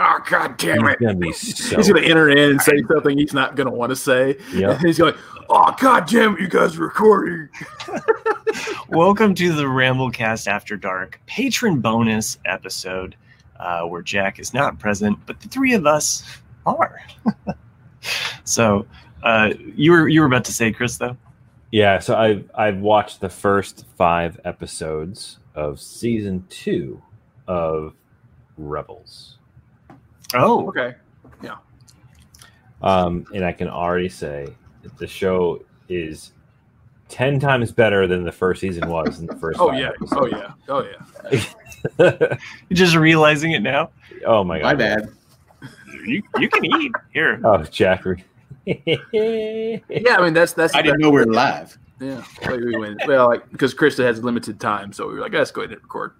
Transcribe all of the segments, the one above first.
oh god damn He's it. gonna be so. He's gonna enter in and say something he's not gonna want to say. Yeah. He's going, Oh god damn it, you guys are recording. Welcome to the Ramblecast After Dark patron bonus episode uh, where Jack is not present, but the three of us are. so uh, you were you were about to say, Chris, though. Yeah, so I've I've watched the first five episodes of season two of Rebels, Oh, Okay. Yeah. Um, and I can already say that the show is ten times better than the first season was in the first. Oh five yeah. episodes. Oh yeah. Oh yeah. Oh yeah. just realizing it now. oh my god! My bad. You you can eat here. Oh, Jack. re- Yeah, I mean that's that's I didn't know we were live. Yeah, like we went. Well, like because Krista has limited time, so we were like, let's go ahead and record.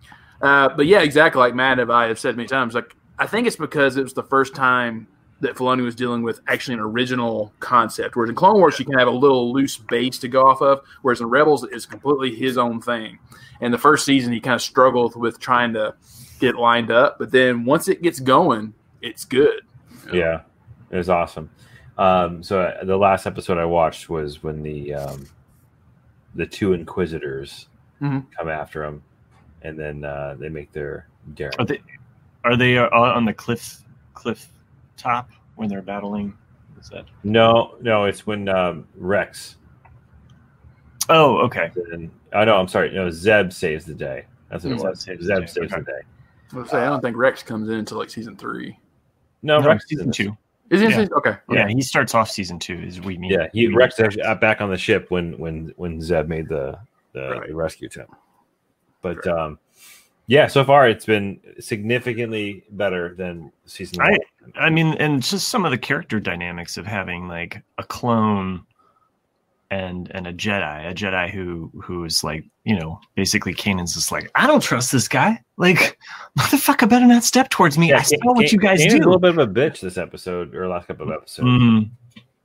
Uh, but yeah, exactly. Like Matt and I have said many times, like I think it's because it was the first time that Filoni was dealing with actually an original concept. Whereas in Clone Wars, you can have a little loose base to go off of, whereas in Rebels, it's completely his own thing. And the first season, he kind of struggled with trying to get lined up, but then once it gets going, it's good. yeah, it was awesome. Um, so uh, the last episode I watched was when the um, the two Inquisitors Mhm. come after him, and then uh, they make their daring. Are they are they uh, on the cliff cliff top when they're battling? Is that? No, no, it's when um, Rex. Oh, okay. And, oh no, I'm sorry. No, Zeb saves the day. That's what it Zeb was. saves Zeb the day, saves okay. the day. I, was say, I don't think Rex comes in until like season three. No, No, Rex season two. Is he in Yeah. season? Okay. Yeah, he starts off season two. Is we mean? Yeah, he we Rex is actually back on the ship when when when Zeb made the the, Right. the rescue attempt. But Right. um, yeah, so far it's been significantly better than season I- one. I mean, and just some of the character dynamics of having like a clone and and a Jedi, a Jedi who who is like, you know, basically Kanan's just like, I don't trust this guy. Like, motherfucker better not step towards me. I saw what you guys Kanan's a little bit of a bitch this episode or last couple of episodes. Mhm.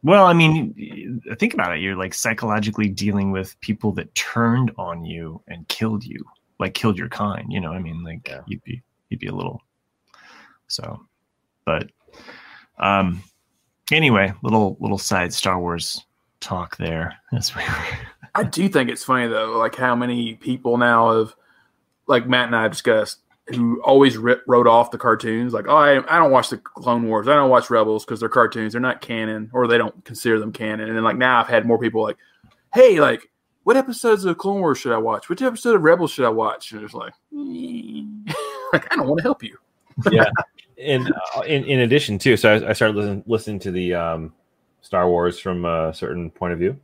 Well, I mean, think about it. You're like psychologically dealing with people that turned on you and killed you, like killed your kind. You know, what I mean, like Yeah. you'd be you'd be a little. So, but, um, anyway, little little side Star Wars talk there. As we I do think it's funny though, like how many people now have, like Matt and I discussed, who always ri wrote off the cartoons. Like, oh, I, I don't watch the Clone Wars. I don't watch Rebels because they're cartoons. They're not canon, or they don't consider them canon. And then like now, I've had more people like, hey, like, what episodes of Clone Wars should I watch? Which episode of Rebels should I watch? And it's like, like I don't want to help you. yeah, and uh, in in addition too, so I, I started listening listening to the um, Star Wars from a certain point of view.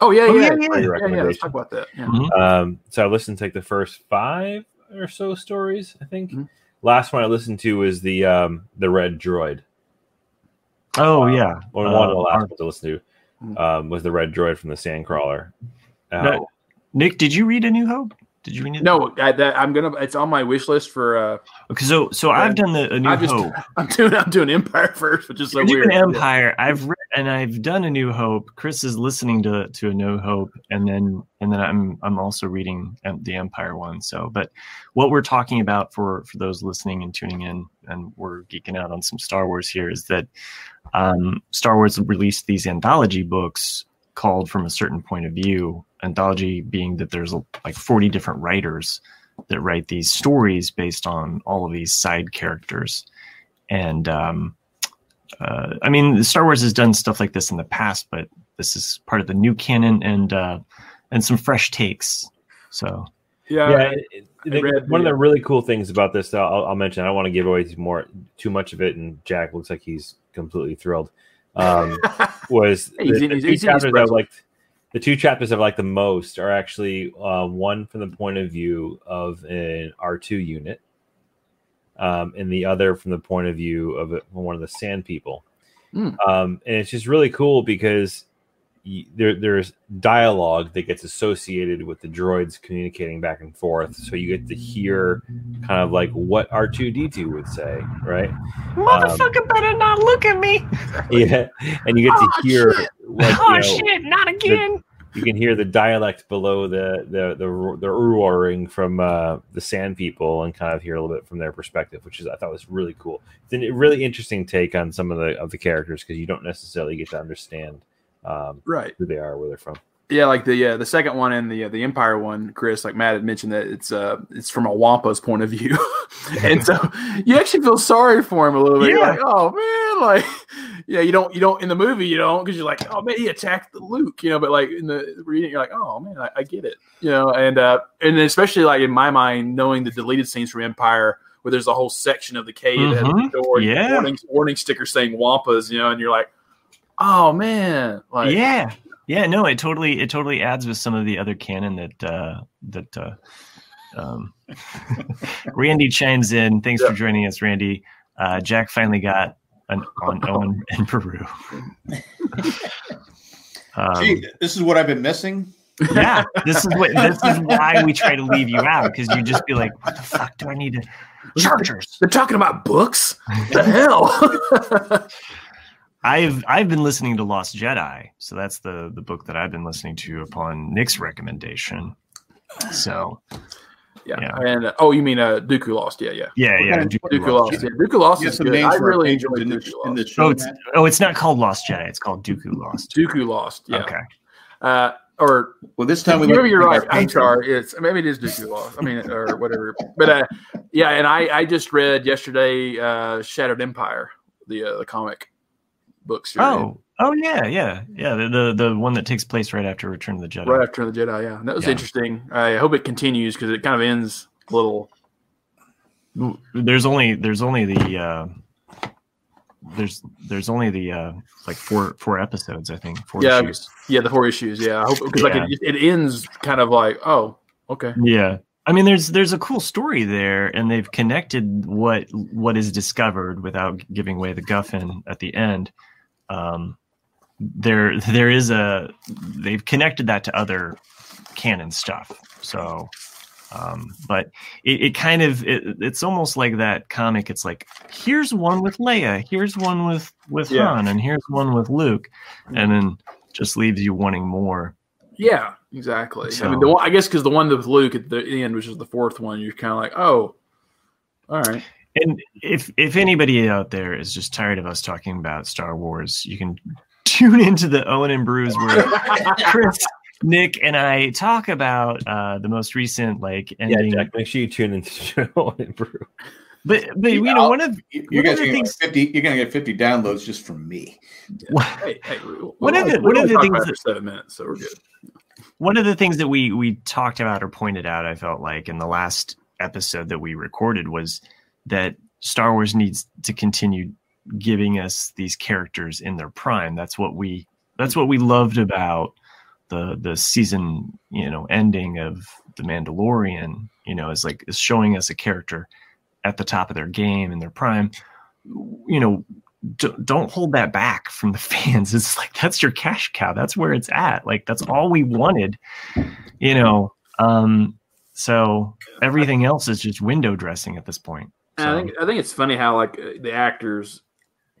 Oh yeah, Oh, yeah, yeah, yeah, yeah. yeah, yeah, Let's talk about that. Yeah. Mhm. Um, so I listened to like the first five or so stories. I think Mhm. last one I listened to was the um, the Red Droid. Oh yeah, One, Uh, one of the last our- ones I listened to um, was the Red Droid from the Sandcrawler. No. Nick, did you read A New Hope? Did you read it? No, I, that, I'm gonna. It's on my wish list for. uh Okay, so so I've done the A New I just, Hope. I'm doing. I'm doing Empire first, which is so You're weird. doing Empire. I've read and I've done A New Hope. Chris is listening to to A New Hope, and then and then I'm I'm also reading um, the Empire one. So, but what we're talking about for for those listening and tuning in, and we're geeking out on some Star Wars here, is that um, Star Wars released these anthology books called From a Certain Point of View. Anthology being that there's like 40 different writers that write these stories based on all of these side characters, and um, uh, I mean, Star Wars has done stuff like this in the past, but this is part of the new canon and uh, and some fresh takes. So Yeah, yeah, it- it- I read one of the- the really cool things about this, though, I'll, I'll mention. I don't want to give away too more too much of it, and Jack looks like he's completely thrilled. Um, was he's the, in- the two he's in his chapters I presence. like the two chapters I like the most are actually uh, one from the point of view of an R two unit, um, and the other from the point of view of one of the Sand People. Hmm. Um, and it's just really cool because there, there's dialogue that gets associated with the droids communicating back and forth, so you get to hear kind of like what R two D two would say, right? motherfucker better not look at me. Yeah, and you get to Oh, hear shit. like oh know, shit, not again. you can hear the dialect below the the the, the roaring from uh, the Sand People and kind of hear a little bit from their perspective, which is I thought was really cool. It's a really interesting take on some of the of the characters because you don't necessarily get to understand um, right who they are, where they're from. Yeah, like the yeah the second one and the uh, the Empire one, Chris. Like Matt had mentioned that it's uh it's from a Wampa's point of view, and so you actually feel sorry for him a little bit. You're Yeah. like, oh man, like yeah, you don't you don't in the movie you don't because you're like, oh man, he attacked the Luke, you know. But like in the reading, you're like, oh man, I, I get it, you know. And uh and especially like in my mind, knowing the deleted scenes from Empire. Where there's a whole section of the cave that has Mhm. the door, Yeah. warning, warning sticker saying Wampas, you know, and you're like, oh man, like yeah, yeah. No, it totally it totally adds with some of the other canon that uh, that uh, um, Randy chimes in. Thanks Yeah. for joining us, Randy. Uh, Jack finally got an on Owen in Peru. Um, Gee, this is what I've been missing. yeah, this is what this is why we try to leave you out because you just be like, "What the fuck do I need to?" Chargers. They're talking about books. the hell? I've I've been listening to Lost Jedi, so that's the the book that I've been listening to upon Nick's recommendation. So yeah. Yeah. And uh, oh, you mean uh, Dooku Lost? Yeah, yeah. yeah, yeah. Dooku Dooku Lost. Lost. Yeah, Dooku Lost is good. I really enjoyed in the, Dooku in the Lost. show. Oh, it's Matt? oh, it's not called Lost Jedi. It's called Dooku Lost. Dooku Lost. Yeah. Okay. Uh, or well, this time we maybe you're right. our I'm patrons. sorry. It's maybe it is Dooku Lost. I mean, or whatever. But uh, yeah, and I I just read yesterday uh, Shattered Empire, the uh, the comic book series. Oh, oh yeah, yeah, yeah. The, the the one that takes place right after Return of the Jedi. Right after the Jedi, yeah, that was Yeah. interesting. I hope it continues because it kind of ends a little. There's only there's only the uh, there's there's only the uh, like four four episodes I think four Yeah. issues. Yeah, the four issues. Yeah, I hope because like it, it ends kind of like oh okay. Yeah. I mean there's there's a cool story there and they've connected what what is discovered without giving away the guffin at the end. Um there there is a they've connected that to other canon stuff. So um but it, it kind of it, it's almost like that comic it's like here's one with Leia, here's one with with Yeah. Han and here's one with Luke and then just leaves you wanting more. Yeah, exactly. I mean, the one, I guess because the one with Luke at the end, which is the fourth one, you're kind of like, oh, all right. And if if anybody out there is just tired of us talking about Star Wars, you can tune into the Owen and Brews where Chris, Nick, and I talk about uh, the most recent like Yeah, ending. Jack, make sure you tune into the show and brew. But but you know one of You guys are the gonna things- get fifty. You're gonna get fifty downloads just from me. Hey, hey, we- we- One we of the- one of the things it that- seven minutes, so we're good. one of the things that we we talked about or pointed out, I felt like in the last episode that we recorded was that Star Wars needs to continue giving us these characters in their prime. That's what we that's what we loved about the the season, you know, ending of the Mandalorian. You know, is like is showing us a character at the top of their game in their prime. You know, don't hold that back from the fans. It's like that's your cash cow. That's where it's at. Like that's all we wanted, you know. Um, so everything else is just window dressing at this point. And I think I think it's funny how like uh, the actors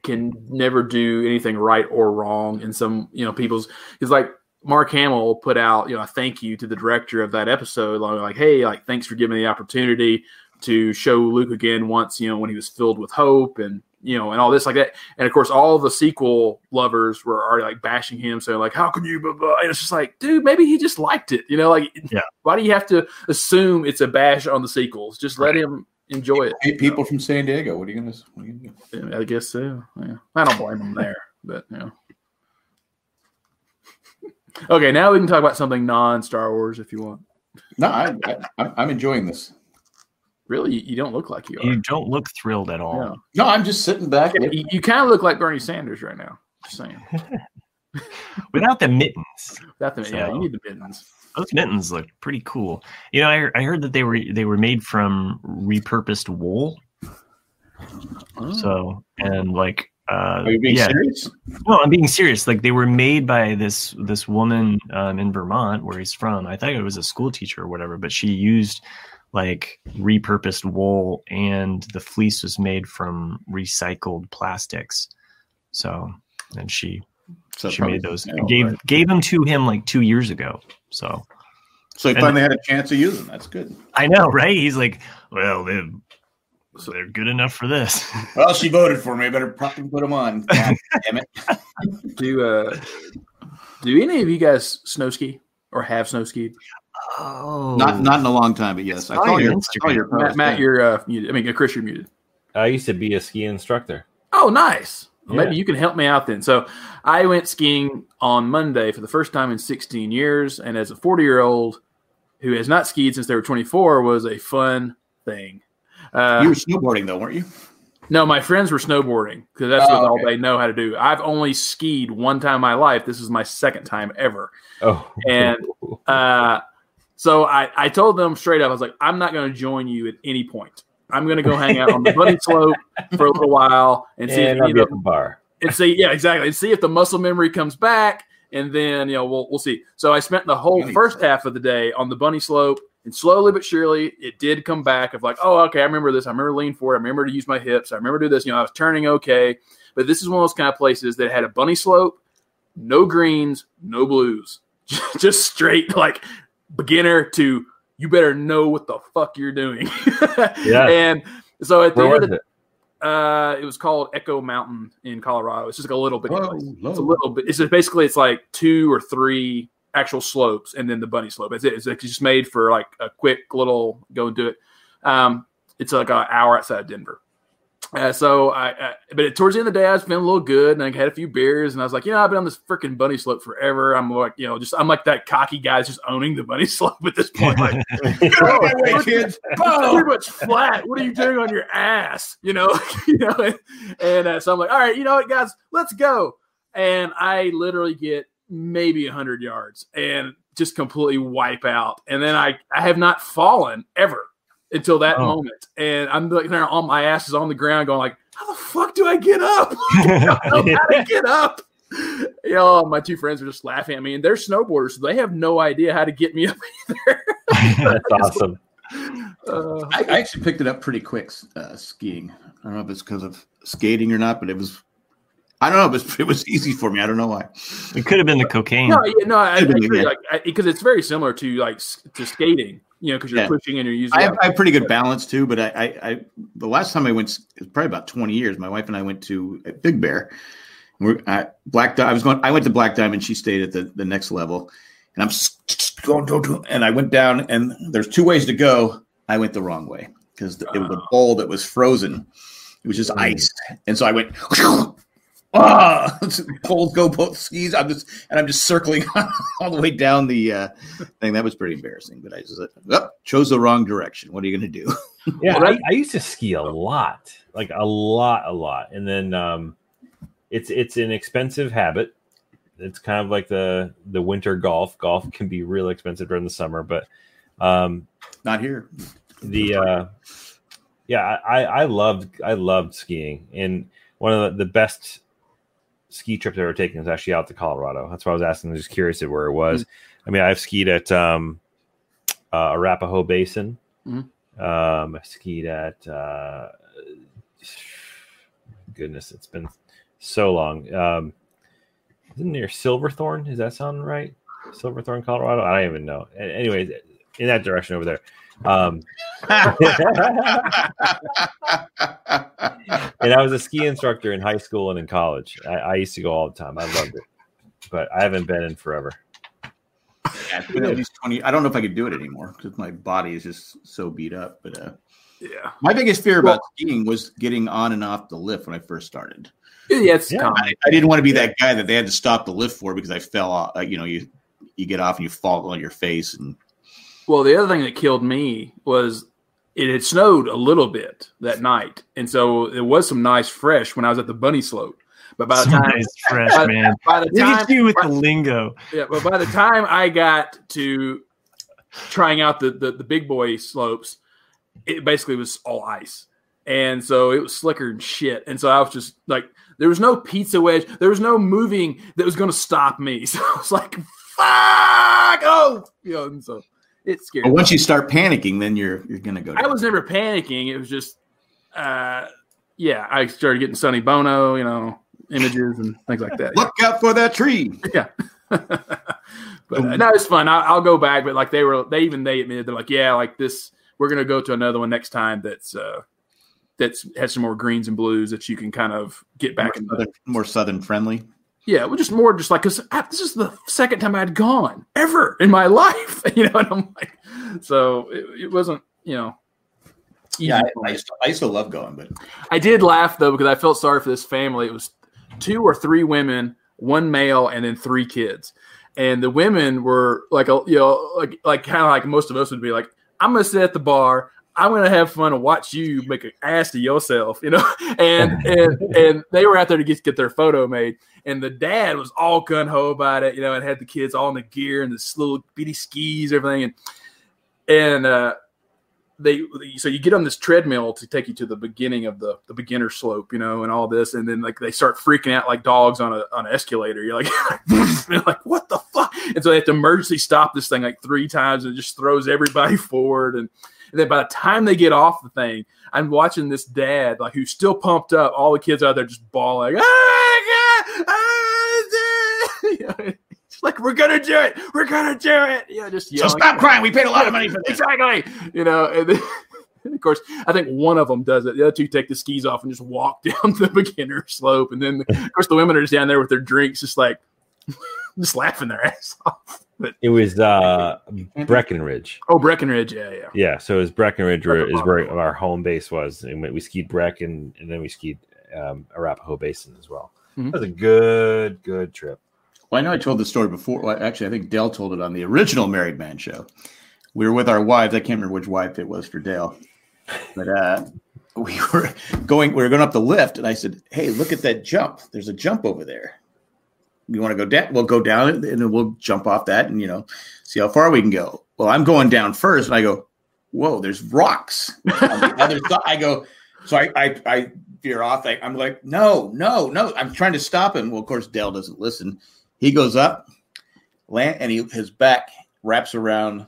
can never do anything right or wrong in some you know people's it's like Mark Hamill put out you know a thank you to the director of that episode like, like hey like thanks for giving me the opportunity to show Luke again once you know when he was filled with hope and you know and all this like that and of course all the sequel lovers were already like bashing him saying like how can you blah, blah. and it's just like dude maybe he just liked it you know like Yeah. why do you have to assume it's a bash on the sequels just let him enjoy it Hey, people from San Diego. What are you gonna? What are you gonna do? yeah, I guess so. Yeah. I don't blame them there, but you know. okay, now we can talk about something non Star Wars if you want. No, I, I, I'm- I'm enjoying this. Really, you, you don't look like you are. You don't look thrilled at all. Yeah. No, I'm just sitting back. You, you kind of look like Bernie Sanders right now. Just saying. Without the mittens, That the, yeah, So- you need the mittens. Those mittens look pretty cool. You know, I, I heard that they were they were made from repurposed wool. Oh. So and like uh, Are you being yeah, serious? No, I'm being serious. Like they were made by this this woman um, in Vermont, where he's from. I thought it was a school teacher or whatever, but she used like repurposed wool, and the fleece was made from recycled plastics. So, and she So she made those. yeah, gave right. gave them to him like two years ago. So So he and- finally had a chance to use them. That's good. I know, right? He's like, well, they're, they're good enough for this. Well, she voted for me. I better probably put them on. God damn it. Do uh, do any of you guys snow ski or have snow skied? Oh, Not not in a long time, but yes. I saw saw your your, I your Matt, Matt you're uh, muted. I mean, Chris, you're muted. I used to be a ski instructor. Oh, nice. Yeah. Maybe you can help me out then. So, I went skiing on Monday for the first time in 16 years, and as a 40 year old who has not skied since they were 24, was a fun thing. Uh, you were snowboarding though, weren't you? no, my friends were snowboarding because that's Oh, all okay. they know how to do. I've only skied one time in my life. This is my second time ever. Oh, And- Uh, so I, I told them straight up, I was like, I'm not going to join you at any point. I'm going to go hang out on the bunny slope for a little while and see and if I'll any be at the bar. and see, yeah, exactly, and see if the muscle memory comes back, and then you know we'll we'll see. So I spent the whole Bunny first half of the day on the bunny slope, and slowly but surely it did come back. Of like, oh, okay, I remember this. I remember lean forward. I remember to use my hips. I remember to do this. You know, I was turning okay, but this is one of those kind of places that had a bunny slope, no greens, no blues, just straight like beginner to you better know what the fuck you're doing. Yeah. and so at the Where end of the it? uh, it was called Echo Mountain in Colorado. It's just like a little bit. Oh, It's a little bit. It's just basically it's like two or three actual slopes, and then the bunny slope. It's, it's like just made for like a quick little go and do it. Um, it's like an hour outside of Denver. Uh, so I, I, but towards the end of the day, I was feeling a little good, and I had a few beers, and I was like, you know, I've been on this freaking bunny slope forever. I'm like, you know, just I'm like that cocky guy that's just owning the bunny slope at this point. Like, Get out of my way, kids. oh, pretty much flat. What are you doing on your ass? You know, you know. And, and uh, so I'm like, all right, you know what, guys, let's go. And I literally get maybe hundred yards and just completely wipe out. And then I I have not fallen ever until that Oh. moment. And I'm like there on my ass is on the ground, going like, how the fuck do I get up? I don't know how to get up. You know, my two friends are just laughing at me, and they're snowboarders, so they have no idea how to get me up either. That's awesome. Uh, I, I actually picked it up pretty quick uh, skiing. I don't know if it's because of skating or not, but it was. I don't know. It was, it was easy for me. I don't know why. it could have been the cocaine. No, yeah, no, I, I Could've been, agree. Like because it's very similar to like to skating, you know, because you're Yeah. pushing and you're using. I have, I have pretty good balance too, but I, I, I the last time I went, it was probably about twenty years. My wife and I went to uh, Big Bear. We're at Black. I was going. I went to Black Diamond. She stayed at the, the next level, and I'm going, and I went down. And there's two ways to go. I went the wrong way because it was a bowl that was frozen. It was just ice, and so I went. Ah, poles go both skis. I'm just and I'm just circling all the way down the uh, thing. That was pretty embarrassing. But I just oh, chose the wrong direction. What are you going to do? Yeah, Well, I, I used to ski a lot, like a lot, a lot, and then um, it's it's an expensive habit. It's kind of like the the winter golf. Golf can be real expensive during the summer, but um, Not here. the uh, yeah, I I loved I loved skiing, and one of the, the best ski trips I've taking was actually out to Colorado. That's why I was asking. I was just curious at where it was. I mean, I've skied at um, uh, Arapahoe Basin. Mhm. Um, I skied at uh, goodness, it's been so long. Um, isn't near Silverthorne? Does that sound right? Silverthorne, Colorado. I don't even know. Anyways, in that direction over there. Um, and I was a ski instructor in high school and in college. I, I used to go all the time. I loved it, but I haven't been in forever. Yeah, it's been at least twenty. I don't know if I could do it anymore because my body is just so beat up. But uh, yeah, my biggest fear about Well- skiing was getting on and off the lift when I first started. yeah, it's Yeah. common. I, I didn't want to be that guy that they had to stop the lift for because I fell off. Like, you know, you you get off and you fall on your face and Well, the other thing that killed me was it had snowed a little bit that night, and so it was some nice fresh when I was at the bunny slope. But by the time, Nice fresh by, man. by the Look time, at you with by- the lingo. yeah, but by the time I got to trying out the, the, the big boy slopes, it basically was all ice. And so it was slicker and shit. And so I was just like, there was no pizza wedge. There was no moving that was going to stop me. So I was like, fuck. Oh, you know, and so it's scary. but once you start panicking, then you're you're gonna go. I was never panicking. It was just, uh, yeah, I started getting Sonny Bono, you know, images and things like that. Look out for that tree. Yeah. but uh, no, it's fun. I, I'll go back, but like they were, they even they admitted they're like, yeah, like this, we're gonna go to another one next time that's uh that's has some more greens and blues that you can kind of get back more in. southern, more southern friendly. Yeah, well, just more just like because this is the second time I'd gone ever in my life, you know, and I'm like, so it, it wasn't, you know. Yeah, I, I, used to, I used to love going, but I did laugh though because I felt sorry for this family. It was two or three women, one male, and then three kids. And the women were like, a, you know, like like kind of like most of us would be like, I'm gonna sit at the bar. I'm gonna have fun and watch you make an ass of yourself, you know. And and and they were out there to get get their photo made. And the dad was all gun ho about it, you know, and had the kids all in the gear and this little bitty skis, everything. And and uh, they so you get on this treadmill to take you to the beginning of the the beginner slope, you know, and all this, and then like they start freaking out like dogs on a on an escalator. You're like, like what the fuck? And so they have to emergency stop this thing like three times, and it just throws everybody forward. And, then by the time they get off the thing, I'm watching this dad like who's still pumped up. All the kids out there just bawling, ah, God, ah, you know, it's like we're gonna do it, we're gonna do it. Yeah, just so stop crying. We paid a lot of money for this. Exactly. You know, and then, of course, I think one of them does it. The other two take the skis off and just walk down the beginner slope. And then, of course, the women are just down there with their drinks, just like, just laughing their ass off. But It was uh, Breckenridge. oh, Breckenridge, yeah, yeah. Yeah, so it was Breckenridge where, is Breckenridge. where our home base was, and we we skied Brecken, and then we skied um, Arapahoe Basin as well. Mhm. It was a good, good trip. Well, I know I told the story before. Well, actually, I think Dale told it on the original Married Man show. We were with our wives. I can't remember which wife it was for Dale, but uh, we were going. We were going up the lift, and I said, "Hey, look at that jump! There's a jump over there. You want to go down? We'll go down and then we'll jump off that, and you know, see how far we can go." Well, I'm going down first, and I go, "Whoa, there's rocks on the other side." I go, so I I, I veer off. I, I'm like, "No, no, no!" I'm trying to stop him. Well, of course, Dale doesn't listen. He goes up, land, and he his back wraps around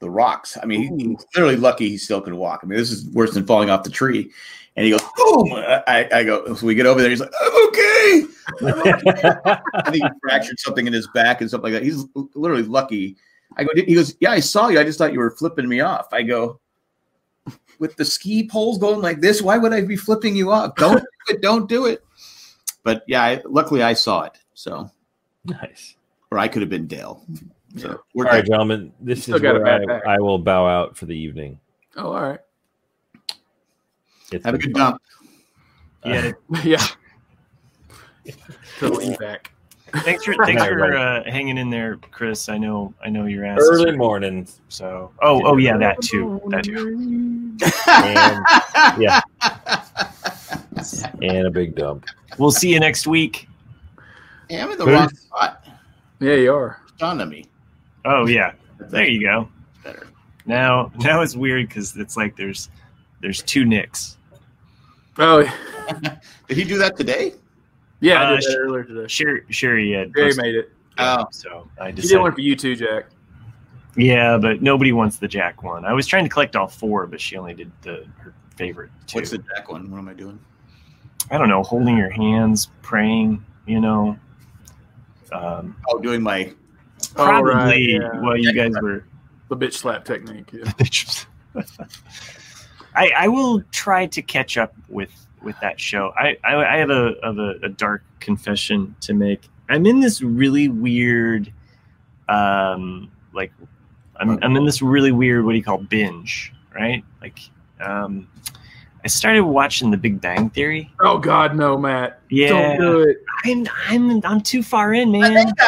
the rocks. I mean, he, he's literally lucky he still can walk. I mean, this is worse than falling off the tree. And he goes, boom. I, I go, so we get over there. He's like, I'm okay. I think he fractured something in his back and stuff like that. He's literally lucky. I go, he goes, yeah, I saw you. I just thought you were flipping me off. I go, with the ski poles going like this, why would I be flipping you off? Don't do it. Don't do it. But yeah, I, luckily I saw it. So, Nice. or I could have been Dale. So, Yeah. we're All right, gentlemen, this is where. I, I will bow out for the evening. Oh, all right. It's have a been good dump. Yeah. yeah. Totally back. Thanks for thanks for uh, hanging in there, Chris. I know I know your ass. early morning. So oh oh yeah, that too. That too. And, yeah, and a big dump. We'll see you next week. Hey, I'm in the Peace. wrong spot. Yeah, you are. It's on to me. Oh yeah, there you go. Better. Now now it's weird because it's like there's there's two Nicks. Oh, Did he do that today? yeah, I Uh, did sh- that earlier today. Sherry Sherry had Jerry posted- made it. Oh. so I He did one for you too, Jack. Yeah, but nobody wants the Jack one. I was trying to collect all four, but she only did the her favorite two. What's the Jack one? What am I doing? I don't know, holding your hands, praying. You know, um, Oh, doing my. Oh, probably right, yeah. while you guys were. The bitch slap technique. Yeah. I, I will try to catch up with with that show. I I, I have a of a, a dark confession to make. I'm in this really weird, um, like I'm I'm in this really weird what do you call binge, right? Like, um, I started watching The Big Bang Theory. Oh God, no, Matt. Yeah, Don't do it. I'm I'm I'm too far in, man.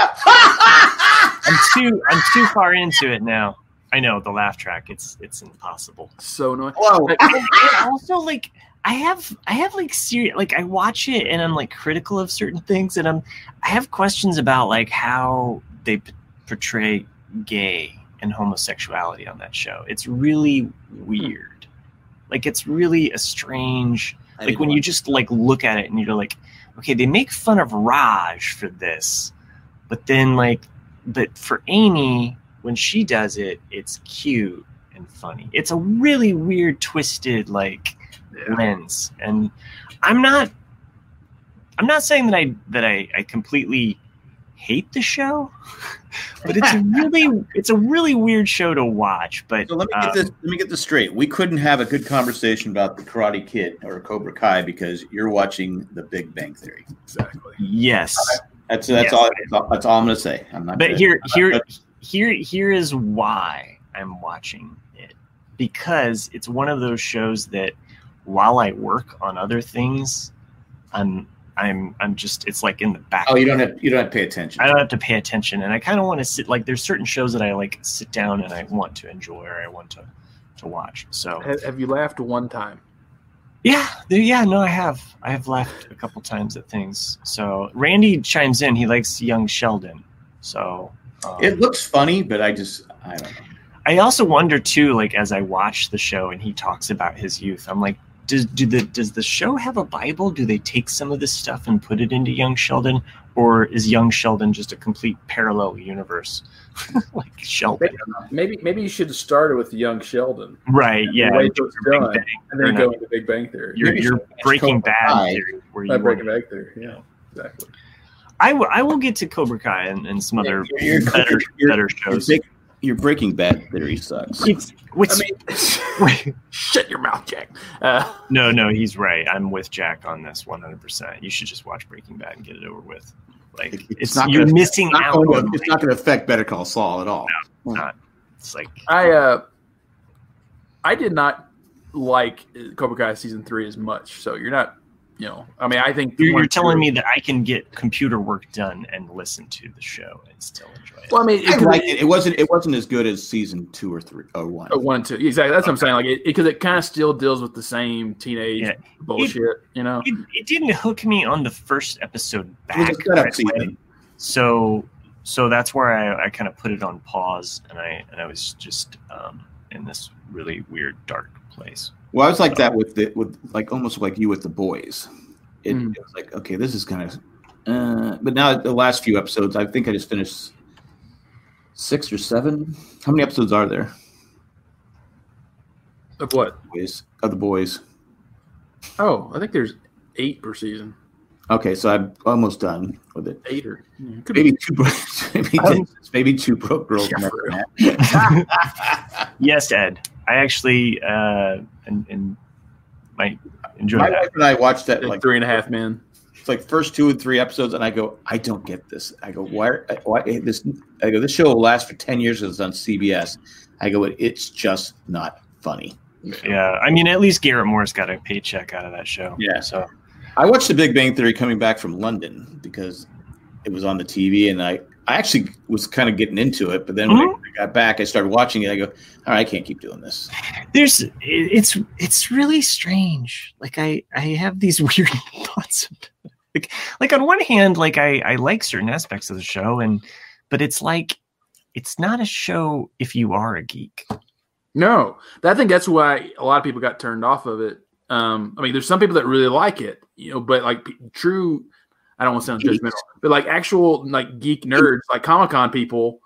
I'm too I'm too far into it now. I know the laugh track. It's it's impossible. So annoying. Whoa. and, and also like I have I have like serious like I watch it and I'm like critical of certain things and I'm I have questions about like how they p- portray gay and homosexuality on that show. It's really weird. Like it's really a strange like when you just like look at it and you're like okay they make fun of Raj for this but then like but for Amy when she does it it's cute and funny it's a really weird twisted like Yeah. lens and I'm not I'm not saying that I that I, I completely hate the show, but it's a really it's a really weird show to watch. But So let me get um, this. Let me get this straight. We couldn't have a good conversation about the Karate Kid or Cobra Kai because you're watching The Big Bang Theory. Exactly. yes, That's that's Yes. all. That's all, that's all I'm going to say. I'm not. but gonna- here I'm not here gonna- here here is why I'm watching it because it's one of those shows that while I work on other things, I'm I'm I'm just it's like in the back. Oh, you don't have you don't have to pay attention. I don't have to pay attention, and I kind of want to sit like there's certain shows that I like sit down and I want to enjoy or I want to to watch. So Have, have you laughed one time? Yeah, yeah, no, I have I have laughed a couple times at things. So Randy chimes in; he likes young Sheldon. So um, It looks funny, but I just I don't know. I also wonder too, like as I watch the show and he talks about his youth, I'm like, does do the does the show have a Bible? Do they take some of this stuff and put it into Young Sheldon, or is Young Sheldon just a complete parallel universe, like Sheldon? Maybe maybe you should have started with young Sheldon Right? Yeah. Wait till it's Big done, Bang. and then Or go into Big Bang Theory. You're, you're you should watch Breaking Bad theory, where you Not Breaking want- Bang Theory. Yeah, exactly. I will. I will get to Cobra Kai and, and some other You're- you're- better you're- better Your, shows. big, your Breaking Bad theory sucks. It's, which, I mean, shut your mouth, Jack. Uh, no, no, he's right. I'm with Jack on this 100. percent You should just watch Breaking Bad and get it over with. Like It's it's, not you're gonna- missing It's not out. going to- it's not going to affect Better Call Saul at all. It's like I uh, I did not like Cobra Kai season three as much. So you're not, you know, I mean, I think you're, you're telling me that I can get computer work done and listen to the show and still enjoy it. Well, I mean, I it, liked it. It wasn't. It wasn't as good as season two or three or one. Oh, one and two. Exactly. That's what I'm saying. Like, it because it, kind of still deals with the same teenage Yeah. bullshit. you know. it, it didn't hook me on the first episode It was back. a right So so that's where I, I kind of put it on pause and I and I was just um, in this really weird dark place. Well, I was like that with the with like almost like you with the boys. It, Mm. it was like okay, this is kind of. Uh, but now the last few episodes, I think I just finished six or seven. How many episodes are there? Of what? Boys of the boys. Oh, I think there's eight per season. Okay, so I'm almost done with it. Eight or yeah. Maybe two, bro- maybe, Um, maybe two broke girls. Yeah, met for real. that. Yes, Ed. I actually uh, and, and might enjoy My that. wife and I watched that Like like three and a half man. it's like first two and three episodes, and I go, I don't get this. I go, why? Why this? I go, this show will last for ten years. It's on CBS. I go, it's just not funny. Yeah, I mean, at least Garrett Morris got a paycheck out of that show. Yeah. So I watched The Big Bang Theory coming back from London because it was on the TV, and I, I actually was kind of getting into it. But then when I got back, I started watching it. I go, all right, I can't keep doing this. there's it's it's really strange. Like I I have these weird thoughts. Like like on one hand, like I I like certain aspects of the show, and but it's like it's not a show if you are a geek. No, I think that's why a lot of people got turned off of it. Um, I mean, there's some people that really like it, you know, but like p- true, I don't want to sound judgmental, but like actual like geek nerds, like Comic Con people,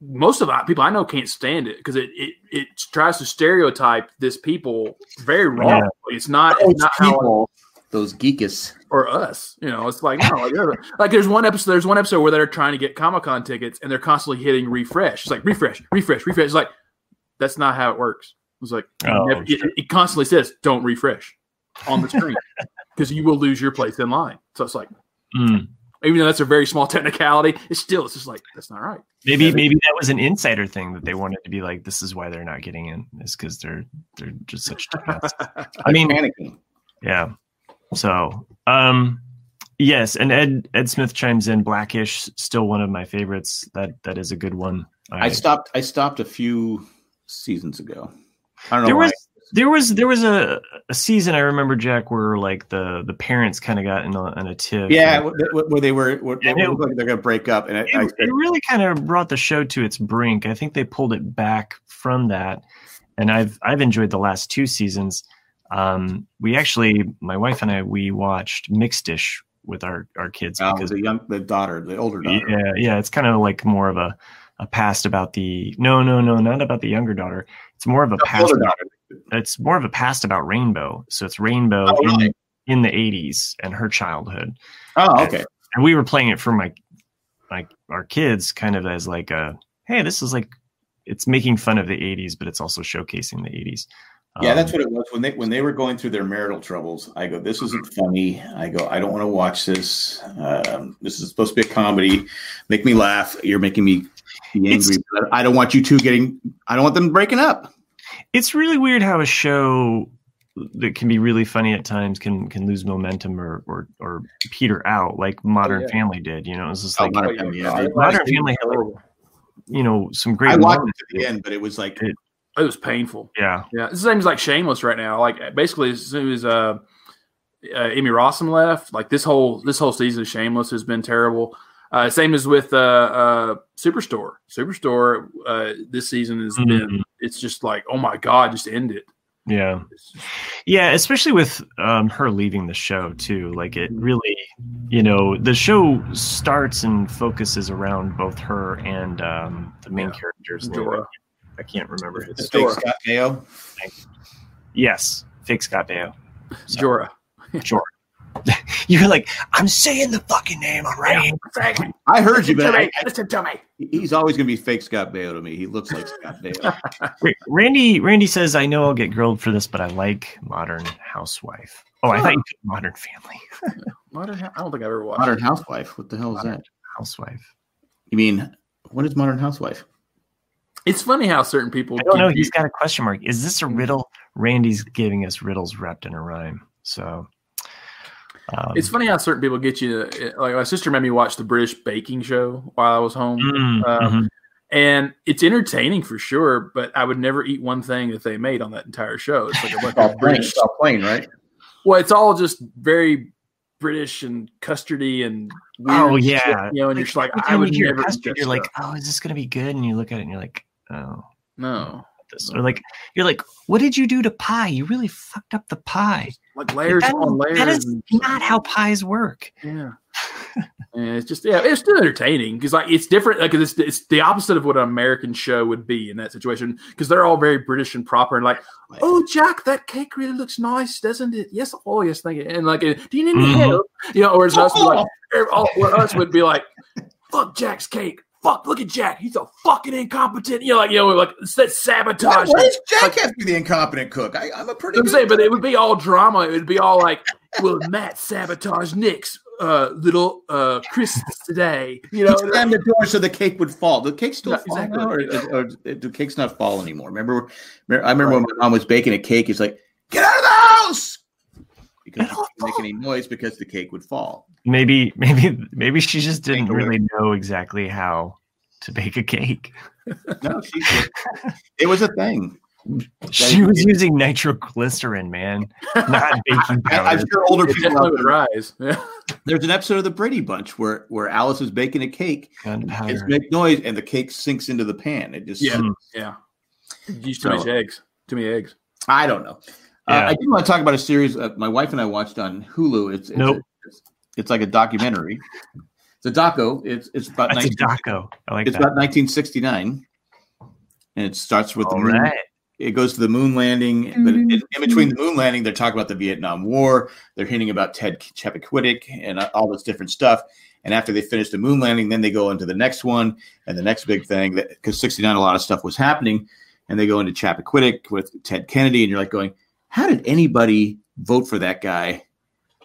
most of the people I know can't stand it because it, it it tries to stereotype this people very wrong. It's not Those it's not how those geekus. or us. You know, it's like no, like, like there's one episode. There's one episode where they're trying to get Comic Con tickets and they're constantly hitting refresh. It's like refresh, refresh, refresh. It's like that's not how it works. It's like Oh, it, it constantly says don't refresh on the screen because you will lose your place in line. So it's like Mm. even though that's a very small technicality, it's still it's just like that's not right. Maybe Yeah. maybe that was an insider thing that they wanted to be like. This is why they're not getting in. Is because they're they're just such. I mean, panicking. Yeah. So, um, yes, and Ed Ed Smith chimes in. Blackish, still one of my favorites. That that is a good one. I stopped. I stopped a few seasons ago. I don't know there why. was there was there was a, a season I remember Jack where like the the parents kind of got in a, in a tiff. yeah, And where where they were, where, it it- like they're going to break up, and I, I it, it really kind of brought the show to its brink. I think they pulled it back from that, and I've I've enjoyed the last two seasons. Um, we actually, my wife and I, we watched Mixedish with our our kids uh, because the young, the daughter, the older daughter. Yeah, yeah, it's kind of like more of a a past about the no, no, no, not about the younger daughter. It's more of a The past. older About, daughter. It's more of a past about Rainbow. So it's Rainbow Oh, in really? in the 80s and her childhood. Oh, okay. And we were playing it for my like our kids kind of as like a hey, this is like it's making fun of the 80s, but it's also showcasing the 80s. Yeah, Um, that's what it was when they when they were going through their marital troubles. I go, this isn't funny. I go, I don't want to watch this. Um, this is supposed to be a comedy. Make me laugh. You're making me be angry. I don't want you two getting. I don't want them breaking up. It's really weird how a show that can be really funny at times can can lose momentum or or, or peter out like Modern yeah. Family did. You know, it's just Oh, like Modern Family, yeah, Modern Family had like, you know some great I watched it moments. to the end, but it was like It- It was painful. Yeah, Yeah, it's the same as like Shameless right now. Like basically, as soon as uh, uh, Emmy Rossum left, like this whole this whole season of Shameless has been terrible. Uh, same as with uh, uh, Superstore. Superstore uh, this season has been. It's just like, oh my god, just end it. yeah, yeah. Especially with um, her leaving the show too. Like it really, you know, the show starts and focuses around both her and um, the main Yeah. character's name. Jonah. I can't remember his. it's Dora. fake Scott Baio. Yes, fake Scott Baio. Jonah. You're like, I'm saying the fucking name already. I heard you, but I, I, Listen to me. he's always going to be fake Scott Baio to me. He looks like Scott Baio. Randy Randy says, I know I'll get grilled for this, but I like Modern Housewife. Oh, I thought you said Modern Family. Modern, I don't think I've ever watched. Modern Housewife. What the hell is that? Housewife. You mean what is Modern Housewife? It's funny how certain people. I don't know. keep- He's got a question mark. Is this a riddle? Randy's giving us riddles wrapped in a rhyme. So um, It's funny how certain people get you. To, like my sister made me watch the British baking show while I was home. mm, Um, mhm. and it's entertaining for sure. But I would never eat one thing that they made on that entire show. It's like a bunch of British. All plain, right? Well, it's all just very British and custardy and weird Oh, shit, yeah. you know. And you're just like, I would you never. Custard, you're like, oh, is this going to be good? And you look at it and you're like, oh, no, this. Or like, you're like, what did you do to pie? You really fucked up the pie. Like layers That- on layers. that is not how pies work. Yeah. and it's just yeah, it's still entertaining because like it's different. Like it's it's the opposite of what an American show would be in that situation because they're all very British and proper and like, oh Jack, that cake really looks nice, doesn't it? Yes, oh yes, thank you. And like, do you need any Mhm. help? You know, whereas us would like, all, well, us would be like, fuck Jack's cake. Fuck, look at Jack. He's a fucking incompetent. You know, like you know, like it's that sabotage. why does Jack have to be the incompetent cook? I, I'm a pretty. I'm saying, but it would be all drama. It would be all like, "Will Matt sabotage Nick's uh, little uh, Christmas today?" You know, He slammed the door so the cake would fall. The cake still fall exactly. or, or, or the cake's not fall anymore. Remember, remember- I remember when my mom was baking a cake. He's like, "Get out of the house!" Because he couldn't make any noise because the cake would fall. Maybe, maybe, maybe she just didn't Take away. really know exactly how to bake a cake. No, she did. it was a thing. She was using nitroglycerin, man, not baking I, I'm powder. sure older people. definitely Out would rise. Yeah. there's an episode of the Brady Bunch where where Alice is baking a cake. It's Gunpowder. make noise and the cake sinks into the pan. It just Yeah. Yeah. Use too much eggs. Too many eggs. I don't know. Uh, I did want to talk about a series uh, my wife and I watched on Hulu. It's it's, Nope. it's, it's like a documentary. It's a doco. It's it's about That's a 19, daco. I like it's that. about 1969, and it starts with the moon. right. It goes to the moon landing, but in, in between the moon landing, they're talking about the Vietnam War. They're hinting about Ted Chappaquiddick and uh, all this different stuff. And after they finish the moon landing, then they go into the next one and the next big thing. That because 69, a lot of stuff was happening, and they go into Chappaquiddick with Ted Kennedy, and you're like going, how did anybody vote for that guy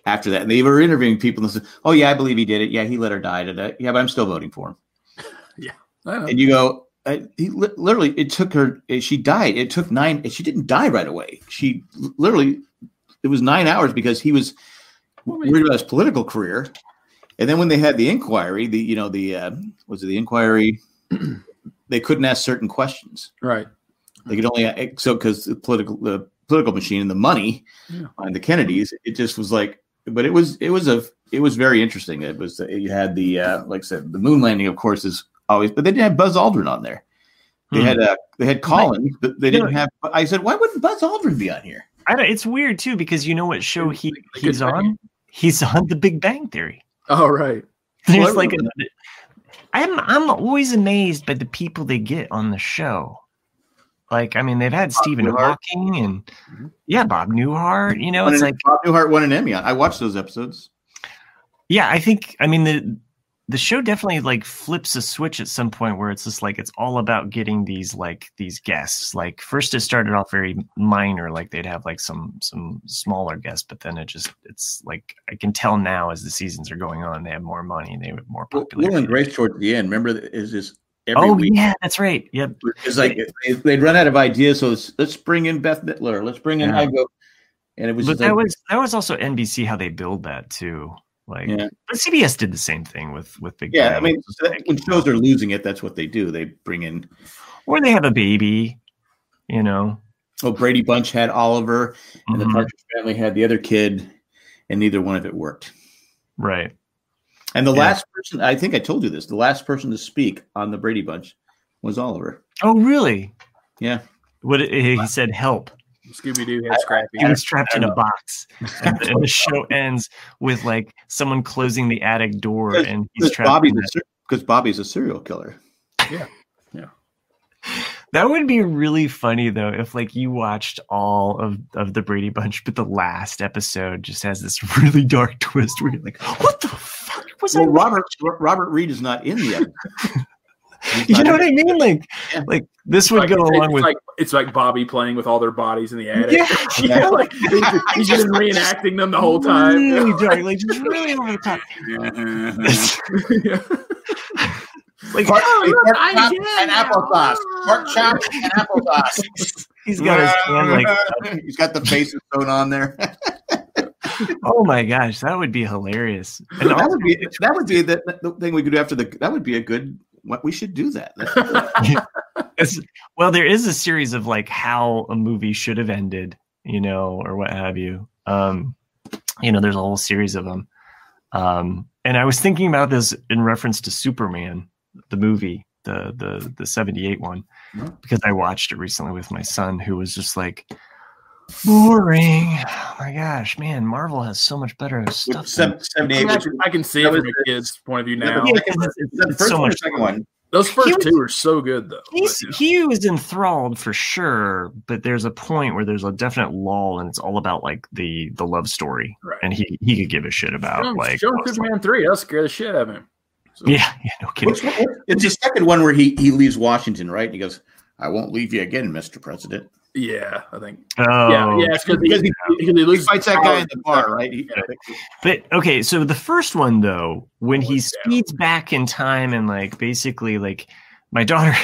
after that? And they were interviewing people and said, "Oh yeah, I believe he did it. Yeah, he let her die today. Yeah, but I'm still voting for him." yeah. And you go, uh, he li- literally, it took her. uh, She died. It took nine. She didn't die right away. She literally, it was nine hours because he was worried about his political career. And then when they had the inquiry, the you know the uh, was it the inquiry? they couldn't ask certain questions. Right. They could only uh, so because the political the political machine and the money Yeah. on the Kennedys, it just was like. But it was it was a it was very interesting. It was you had the uh, like I said the moon landing, of course, is always, but they didn't have Buzz Aldrin on there. They Hmm. had uh, they had Collins, but they didn't have. I said, why wouldn't Buzz Aldrin be on here? I don't, it's weird too because you know what show he They he's could- on? He's on The Big Bang Theory. Oh, right. There's Well, like a, I'm I'm always amazed by the people they get on the show. Like, I mean, they've had Stephen Newhart. Hawking and Mhm. yeah, Bob Newhart. You know, Won it's an- like Bob Newhart won an Emmy. I watched those episodes. yeah, I think I mean the the show definitely like flips a switch at some point where it's just like it's all about getting these like these guests. Like first it started off very minor, like they'd have like some some smaller guests, but then it just it's like I can tell now as the seasons are going on, they have more money, they have more Will popularity. and Grace towards the end. Remember, is this every oh week? yeah, that's right. Yep. It's like they- they'd run out of ideas, so let's, bring in Bette Midler. Let's bring in Yeah. Igo. And it was But that like, was that was also NBC how they build that too. Like Yeah. but CBS did the same thing with with Big yeah. Bang. I mean, that- when shows are losing it, that's what they do. They bring in. or they have a baby, you know. Oh, Brady Bunch had Oliver, and the Mhm. Partridge Family had the other kid, and neither one of it worked. Right. And the Yeah. last person, I think I told you this, the last person to speak on the Brady Bunch was Oliver. Oh, really? Yeah. What he he said? Help! Scooby Doo had Scrappy. He was trapped in a know. box, and, and the show ends with like someone closing the attic door, and he's Because trapped. Bobby's, in a ser- because Bobby's a serial killer. Yeah, yeah. That would be really funny though, if like you watched all of of the Brady Bunch, but the last episode just has this really dark twist where you're like, "What the fuck was Well, I?" Robert Robert Reed is not in the episode. He's You know what I mean? Like, Yeah. like this would Like, go it's along with like it's like Bobby playing with all their bodies in the attic. yeah, yeah, like he's just, he's just reenacting them the whole time. really dark, like just really over the top. Like Pork, Oh, look, pork ah. chop and it. applesauce. Pork chop and applesauce. he's got his hand like, he's got the faces sewn on there. Oh my gosh, that would be hilarious. And that would be that would be the, the thing we could do after the. That would be a good. What we should do that. Well, there is a series of like how a movie should have ended, you know, or what have you. Um, you know, there's a whole series of them. Um, and I was thinking about this in reference to Superman, the movie, the the the '78 one, Mhm. because I watched it recently with my son, who was just like boring. Oh my gosh, man, Marvel has so much better stuff. Seven- 78 I was- can, I can see it from a kid's point of view now. Yeah, because it's, the it's first so one much second one. Those first was- two are so good though. He's, But, he was enthralled for sure, but there's a point where there's a definite lull, and it's all about like the the love story, Right. and he he could give a shit about Show him- like, show him what's- three. That'll scare the shit out of him. So, yeah, yeah, no kidding. Which It's the second one where he he leaves Washington, right? And he goes, "I won't leave you again, Mister President." Yeah, I think. Oh, yeah, yeah, it's because Because he, he- he, he He loses fights that guy in the bar, right? He- But okay, so the first one though, when he Oh, yeah. speeds back in time and like basically like my daughter,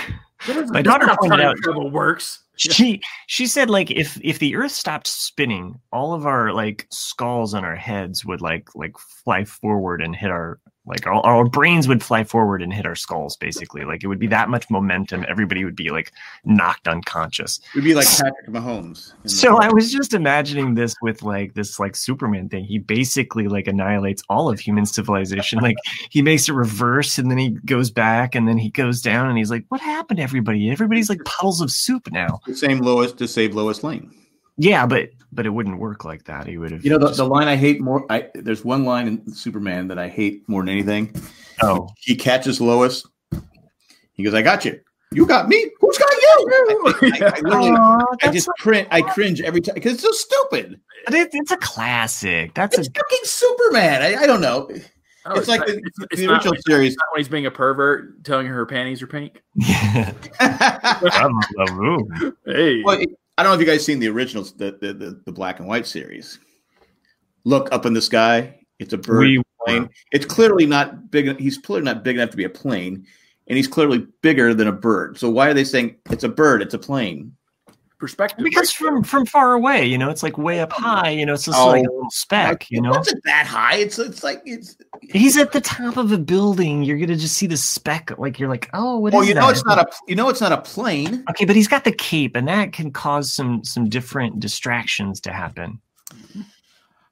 My daughter pointed time out- travel works. she she said like if if the Earth stopped spinning, all of our like skulls on our heads would like like fly forward and hit our like our, our brains would fly forward and hit our skulls basically. Like it would be that much momentum everybody would be like knocked unconscious. We'd be like Patrick Mahomes. so i was just imagining this with like this like superman thing. He basically like annihilates all of human civilization. Like he makes a reverse and then he goes back and then he goes down and he's like what happened to everybody everybody's like puddles of soup now. The same Lois to save Lois Lane. Yeah but but it wouldn't work like that he would have You know the, just- the line I hate more. I there's one line in Superman that I hate more than anything. oh He catches Lois. He goes, "I got you. You got me. Who's got you?" I, I, I literally, Aw, I just so- cringe. I cringe every time because it's so stupid. but it, it's a classic that's a It's fucking Superman. I, I don't know. Oh, it's like not- the, it's, the it's original it's series. not when he's being a pervert, telling her her panties are pink. yeah I'm a room. Hey, Well, it- I don't know if you guys seen the originals, the, the the the black and white series. Look up in the sky. It's a bird We plane. It's clearly not big. He's clearly not big enough to be a plane, and he's clearly bigger than a bird. So why are they saying it's a bird? It's a plane. Perspective. because right from from far away, you know, it's like way up high. You know, it's just Oh. like a little oh, speck. You it know, wasn't that high. It's it's like it's. he's at the top of a building. You're gonna just see the speck. Like you're like, oh, what is Well, you know that? it's not a you know it's not a plane. Okay, but he's got the cape, and that can cause some some different distractions to happen.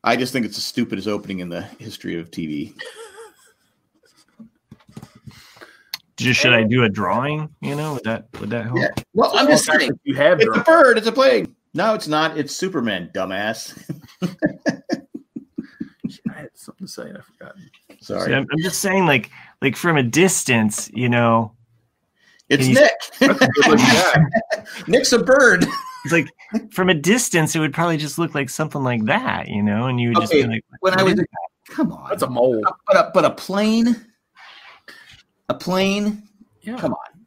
I just think it's the stupidest opening in the history of TV. Just should I do a drawing? You know, would that would that help? Yeah. Well, I'm just oh, saying you have it's a bird. It's a plane. No, it's not. It's Superman, dumbass. I had something to say and I forgot. Sorry. See, I'm, I'm just saying, like like from a distance, you know, It's He's- Nick. That's a good looking guy. Nick's a bird. It's like from a distance, it would probably just look like something like that, you know, and you would just be like, When I was, a, come on, That's a mole. but a, but a plane, a plane. Yeah. Come on.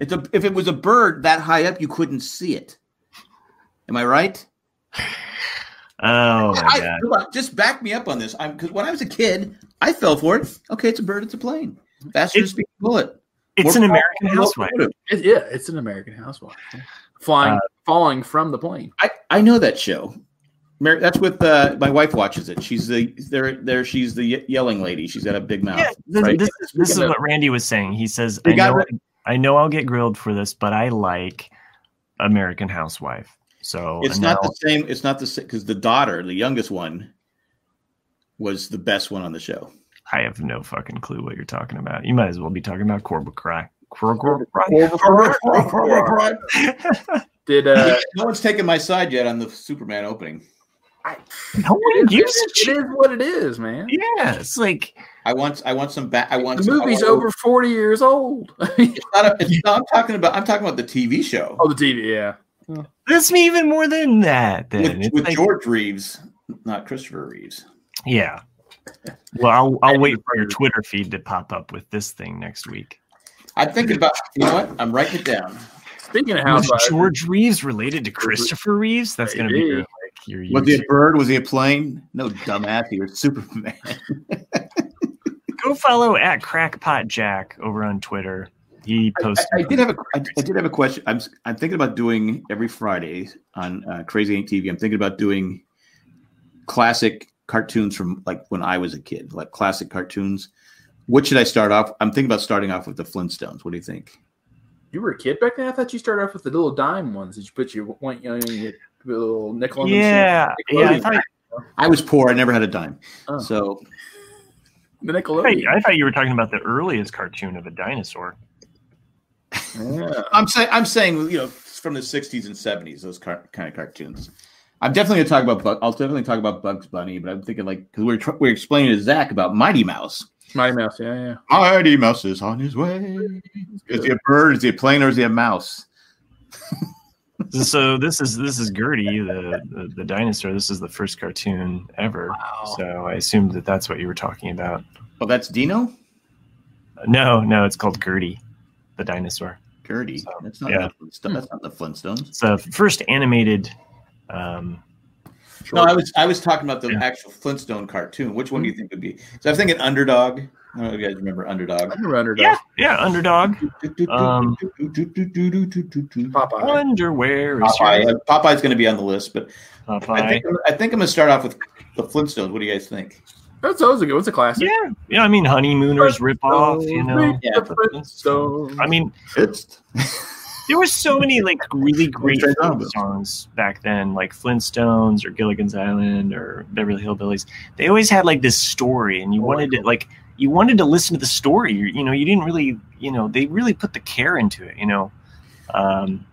It's a, if it was a bird that high up, you couldn't see it. Am I right? Oh my I, god! on, just back me up on this. I'm because when I was a kid, I fell for it. Okay, it's a bird. It's a plane. Faster than a It's- speeding bullet. It's More an American Housewife. It- yeah, it's an American Housewife. Flying, Uh, falling from the plane. I, I know that show. Mar- That's with uh, my wife watches it. She's the there there. She's the yelling lady. She's got a big mouth. Yeah, this, right? this, is, this is Speaking of- what Randy was saying. He says, I know, it. I know I'll get grilled for this, but I like American Housewife. So It's not now- the same. It's not the same because the daughter, the youngest one, was the best one on the show. I have no fucking clue what you're talking about. You might as well be talking about Cobra Kai. Corba Did uh, no one's taken my side yet on the Superman opening. No one it, gives is, a it shit. what it is, man. Yeah, it's like I want I want some back. I want The some, movie's want- over forty years old. It's not a, it's, no, I'm talking about. I'm talking about the TV show Oh, the TV, yeah. that's me even more than that. Then with, with like, George Reeves, not Christopher Reeves. yeah. Well, I'll I'll wait for your Twitter feed to pop up with this thing next week. I'm thinking about. You know what? I'm writing it down. Speaking of Was housewives, George Reeves related to Christopher Reeves? That's going to be Maybe. your, like Was he a bird? Was he a plane? No, dumbass. He was Superman. Go follow at Crackpot Jack over on Twitter. He I, posts. I did have a I, I did have a question. I'm I'm thinking about doing every Friday on uh, Crazy Ain't TV. I'm thinking about doing classic cartoons from like when I was a kid, like classic cartoons. What should I start off? I'm thinking about starting off with the Flintstones. What do you think? you were a kid back then. I thought you started off with the little dime ones that you put your one, you know, your little nickel. in the yeah, yeah. I thought, I was poor. I never had a dime. Oh. So the I Nickelodeon. thought- I thought you were talking about the earliest cartoon of a dinosaur. Yeah. I'm saying I'm saying you know from the 60s and 70s those car- kind of cartoons. I'm definitely going to talk about. Bug- I'll definitely talk about Bugs Bunny, but I'm thinking like because we're tr- we're explaining to Zach about Mighty Mouse. Mighty Mouse. Yeah, yeah. Mighty Mouse is on his way. Is he a bird? Is he a plane? Or is he a mouse? So this is this is Gertie, the, the the dinosaur. This is the first cartoon ever. Wow. So I assumed that that's what you were talking about. Well, that's Dino. No, no, it's called Gertie, the dinosaur. Gertie. That's not. Yeah. The Flintstones. That's not the Flintstones. It's the first animated. Um, No, I was I was talking about the Yeah. actual Flintstone cartoon. Which one do you think would be? So I'm thinking Underdog. I don't know if you guys remember Underdog. I remember Underdog. yeah, yeah, underdog. Um, Popeye. Underwear is Popeye. your Popeye's going to be on the list, but I think I think I'm going to start off with the Flintstones. What do you guys think? That's always a good. What's a classic? Yeah, yeah. I mean, honeymooners rip off. You know. Yeah. The Flintstones. I mean, It's there were so many like really great Trey folk Zombies. songs back then, like Flintstones or Gilligan's Island or Beverly Hillbillies. They always had like this story, and you wanted to like you wanted to listen to the story. You, you know, you didn't really, you know, they really put the care into it. You know, um,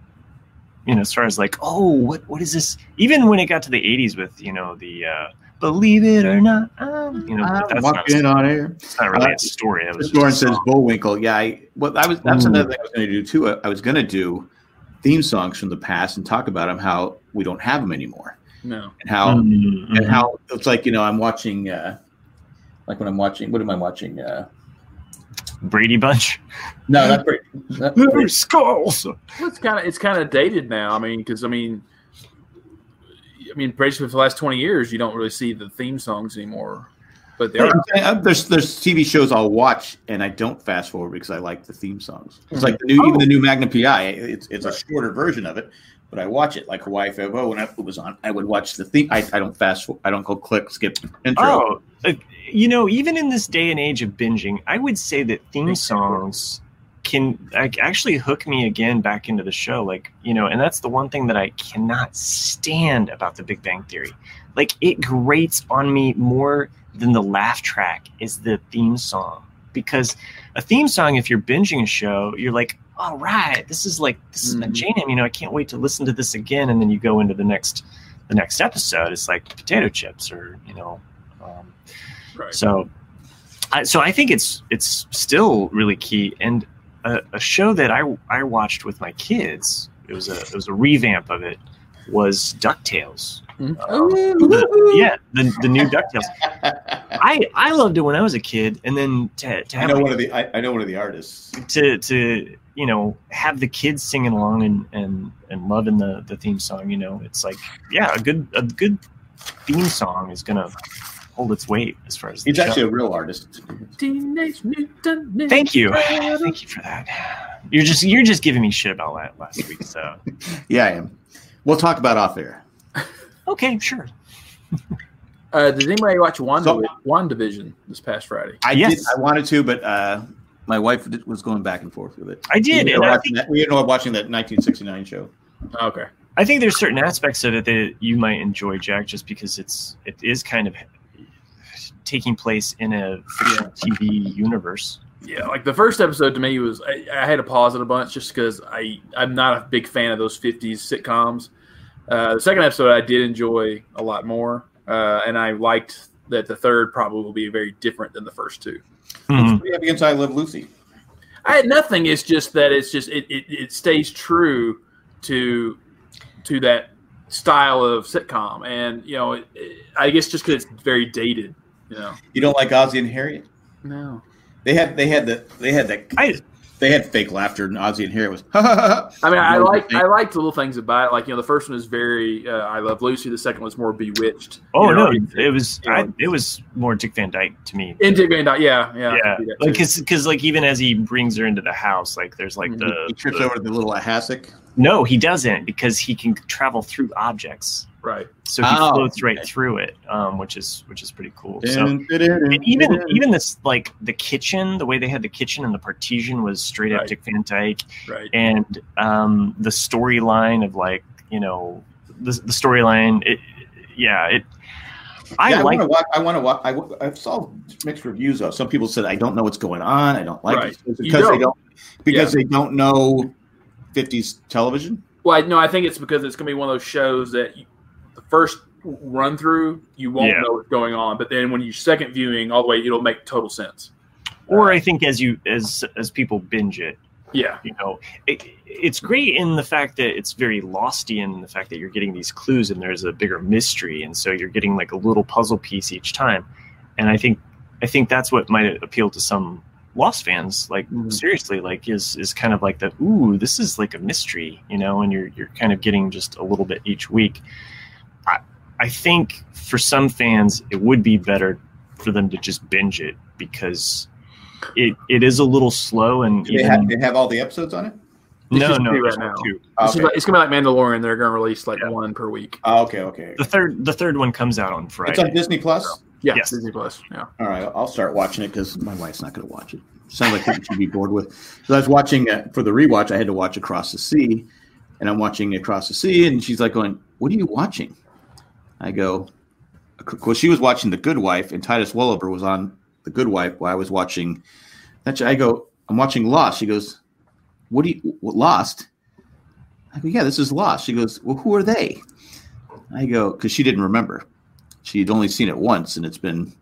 you know, as far as like, oh, what what is this? Even when it got to the '80s with you know the uh, Believe It or Not, um, you know, I'm that's not, walking on air. it's not really a story. That was This Lauren a says song. Bullwinkle. Yeah, I well, I was that's Ooh. another thing I was going to do too. I, I was going to do theme songs from the past and talk about them how we don't have them anymore No. and how Mm, and how it's like you know I'm watching uh like when I'm watching what am I watching uh Brady Bunch. no that's pretty that's skulls. It's kind of it's kind of dated now. I mean, because I mean, I mean, basically for the last twenty years, you don't really see the theme songs anymore. But they I'm are. saying, uh, there's there's TV shows I'll watch and I don't fast forward because I like the theme songs. It's like the new even the new Magnum PI. It's it's a shorter version of it, but I watch it like Hawaii Five O when it was on. I would watch the theme. I, I don't fast. for- I don't go click skip intro. Oh, you know, even in this day and age of binging, I would say that theme songs can like, actually hook me again back into the show. Like, you know, and that's the one thing that I cannot stand about The Big Bang Theory. Like, it grates on me more than the laugh track is the theme song. Because a theme song, if you're binging a show, you're like, all right, this is like this is my Mhm. jam. You know, I can't wait to listen to this again. And then you go into the next the next episode. It's like potato chips or you know. Um, Right. so, I, so I think it's it's still really key. And a, a show that I I watched with my kids. It was a it was a revamp of it. Was Ducktales. Mhm. Um, the- yeah, the the new Ducktales. I I loved it when I was a kid, and then to to I have know my one of the I, I know one of the artists. to to you know have the kids singing along and and and loving the the theme song you know it's like yeah a good a good theme song is gonna hold its weight as far as the He's show. actually a real artist. Teenage Mutant Ninja thank you Turtles. thank you for that you're just you're just giving me shit about that last week so Yeah, I am. We'll talk about off air. okay sure Uh, did anybody watch Wanda, So- WandaVision this past Friday? I Yes. did. I wanted to, but uh, my wife was going back and forth with it. I did We and were watching, think, that, we were watching that 1969 show. Okay. I think there's certain aspects of it that you might enjoy Jack just because it's it is kind of taking place in a fiction TV universe Yeah, like the first episode to me was I, I had to pause it a bunch just because I I'm not a big fan of those '50s sitcoms. Uh, the second episode I did enjoy a lot more, uh, and I liked that the third probably will be very different than the first two. Mhm. What do you have against I Love Lucy? I had nothing. It's just that it's just it, it, it stays true to to that style of sitcom, and you know, it, it- I guess just because it's very dated. You know, You don't like Ozzy and Harriet? no. They had they had the they had that I they had fake laughter and Ozzy and Harriet was. I mean, I like I liked the little things about it. Like you know, the first one is very uh, I love Lucy. The second was more Bewitched. oh You know, no it was you I, it was more Dick Van Dyke to me And Dick Van Dyke, yeah, yeah, yeah can see that like because like even as he brings her into the house like there's like the, he trips the- over the little hassock. no he doesn't because he can travel through objects right. so he Oh, floats right okay. through it um which is which is pretty cool so and even even this like the kitchen the way they had the kitchen and the partition was straight up Right. dick van dyke Right. and um the storyline of like you know the, the storyline it yeah it i Yeah, I want to watch. I want to watch. I, w- I saw mixed reviews though. Some people said I don't know what's going on. I don't like Right. it because they don't. don't because they don't know 50s television. Well, I, no, I think it's because it's going to be one of those shows that you, the first run through you won't Yeah. know what's going on, but then when you second viewing all the way, it'll make total sense. or i think as you as as people binge it Yeah. you know it, it's great in the fact that it's very losty in the fact that you're getting these clues and there's a bigger mystery and so you're getting like a little puzzle piece each time and i think i think that's what might appeal to some lost fans like Mhm. seriously like is is kind of like the ooh this is like a mystery you know and you're you're kind of getting just a little bit each week i i think for some fans it would be better for them to just binge it because it, it is a little slow and Do they even- have, they have all the episodes on it. It's no, no, right now. two. It's, Okay. like- it's going to be like Mandalorian. They're going to release like Yeah. one per week. Oh, okay, okay. The third, the third one comes out on Friday. It's on Disney Plus. Yeah. Yes. Disney Plus. Yeah. All right, I'll start watching it because my wife's not going to watch it. Sounds like something she'd be bored with. So I was watching uh, for the rewatch. I had to watch Across the Sea, and I'm watching Across the Sea, and she's like going, "What are you watching?" I go, "Well, she was watching The Good Wife, and Titus Welliver was on The Good Wife while I was watching." That I go, "I'm watching Lost." She goes, "What do you what, Lost?" I go, "Yeah, this is Lost." She goes, "Well, who are they?" I go, because she didn't remember. She'd only seen it once, and it's been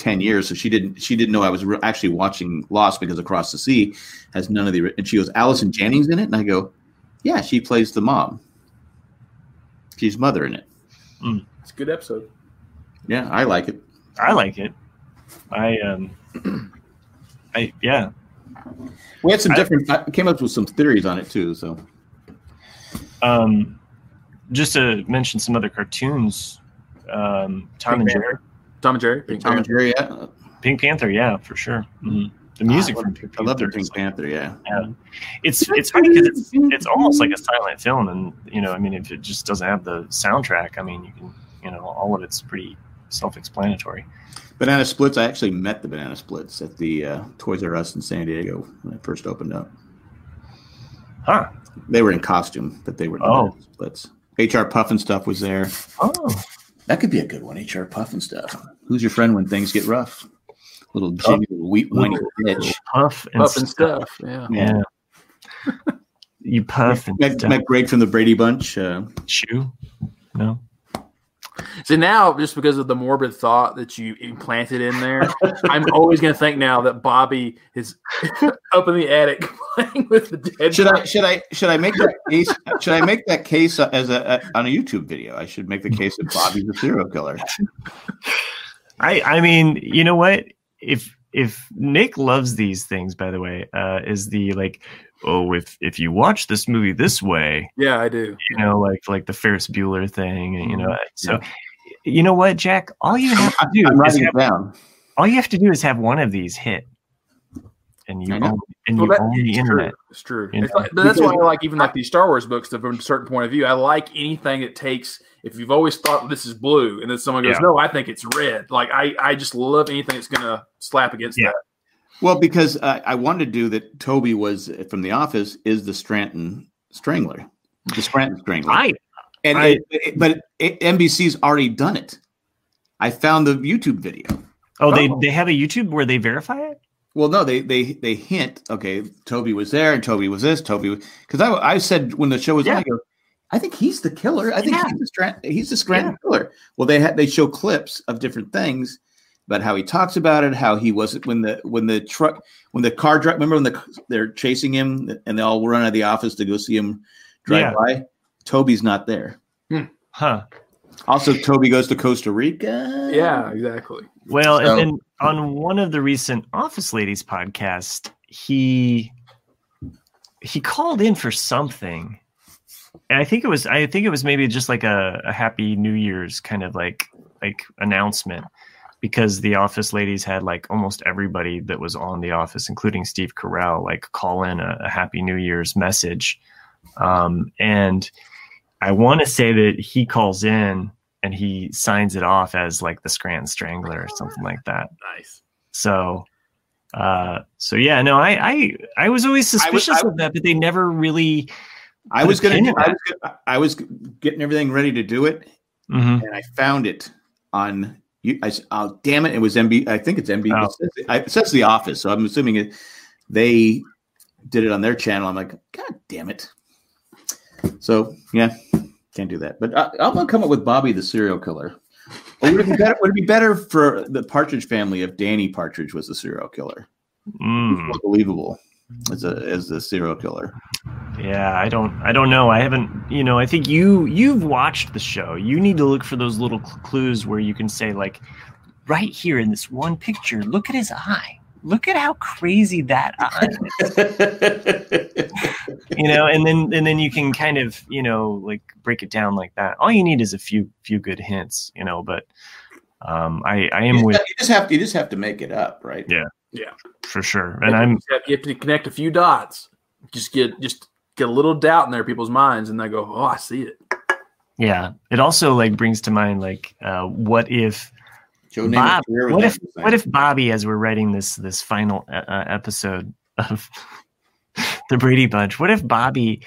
10 years so she didn't she didn't know i was re- actually watching lost because across the sea has none of the and she goes allison janney in it and i go yeah she plays the mom she's mother in it mm. It's a good episode. yeah i like it I like it. I um, I yeah. we had some I- different i came up with some theories on it too so Um, just to mention some other cartoons, um, Tom Pink and Panther. Jerry, Tom and Jerry. Pink tom and jerry yeah. Pink Panther, yeah, for sure. hmm The music I from love, Pink I love the pink panther yeah it's it's funny because it's it's almost like a silent film, and you know, I mean, if it just doesn't have the soundtrack, I mean, you can, you know, all of it's pretty self-explanatory. banana splits i actually met the banana splits at the uh, toys r us in san diego when i first opened up Huh? they were in costume but they were the Oh. banana splits hr pufnstuf was there Oh, That could be a good one. HR Pufnstuf. Who's your friend when things get rough? Little jiggy, little wheat, whiny bitch. puff and, Puff and stuff. stuff. Yeah. Yeah. you puff and Met, stuff. met Greg from the Brady Bunch. Uh, Chew? No. So now, just because of the morbid thought that you implanted in there, I'm always going to think now that Bobby is up in the attic playing with the dead. Should I should I should I make that case? Should I make that case as a, a on a YouTube video? I should make the case that Bobby's a serial killer. I I mean, you know what? If if Nick loves these things, by the way, uh, is the like, oh, if if you watch this movie this way, Yeah, I do. you know, like like the Ferris Bueller thing, and you know, so you know what, Jack? All you have to do I'm is have, it down. all you have to do is have one of these hit, and you I know. own, and Well, you that- own the it's internet. True. It's true. It's like, but that's why I like even like these Star Wars books. From a certain point of view, I like anything that takes. If you've always thought this is blue, and then someone goes, Yeah. "No, I think it's red." Like I, I just love anything that's gonna slap against Yeah. that. Well, because uh, I wanted to do that. Toby was from The Office is the Stranton Strangler, the Scranton Strangler, I and I- it- it- but it, NBC's already done it. I found the YouTube video. oh they Oh. they have a YouTube where they verify it. Well, no, they they they hint. Okay, Toby was there, and Toby was this. Toby because I I said when the show was on, I go, I think he's the killer. I think Yeah. he's the Strat, he's the Scranton killer. Well, they had they show clips of different things about how he talks about it, how he wasn't when the when the truck when the car drive. Remember when the they're chasing him and they all run out of the office to go see him drive Yeah. by. Toby's not there. Hmm. Huh. Also, Toby goes to Costa Rica. Yeah, exactly. Well, So- and then on one of the recent Office Ladies podcast, he he called in for something. And I think it was I think it was maybe just like a, a happy New Year's kind of like like announcement because the office ladies had like almost everybody that was on the office, including Steve Carell, like call in a, a happy New Year's message. Um, and I want to say that he calls in and he signs it off as like the Scranton Strangler or something like that. Nice. So, uh, so yeah, no, I, I, I was always I was- suspicious I- of that, but they never really. I was gonna. pin do- in I was, I was getting everything ready to do it, Mhm. and I found it on. You, I, s- oh damn it! It was MB. I think it's MB. Oh. It, says, it says The Office, so I'm assuming it. They did it on their channel. I'm like, God damn it! So yeah, can't do that. But I, I'm gonna come up with Bobby the serial killer. Or would it be better? Would it be better for the Partridge family if Danny Partridge was the serial killer? Mm. Believable as a as the serial killer. Yeah, I don't, I don't know. I haven't, you know, I think you, you've watched the show. You need to look for those little cl- clues where you can say, like, right here in this one picture, look at his eye. Look at how crazy that eye is. you know, and then and then you can kind of, you know, like break it down like that. All you need is a few few good hints, you know, but um I I am you, with just have to, you just have to make it up, right? Yeah. Yeah. For sure. And I'm you have, you have to connect a few dots. Just get just get a little doubt in their people's minds, and they go, "Oh, I see it." yeah. It also like brings to mind like uh what if Joe Bob, what if what if Bobby, as we're writing this this final uh, uh, episode of the Brady Bunch, what if Bobby,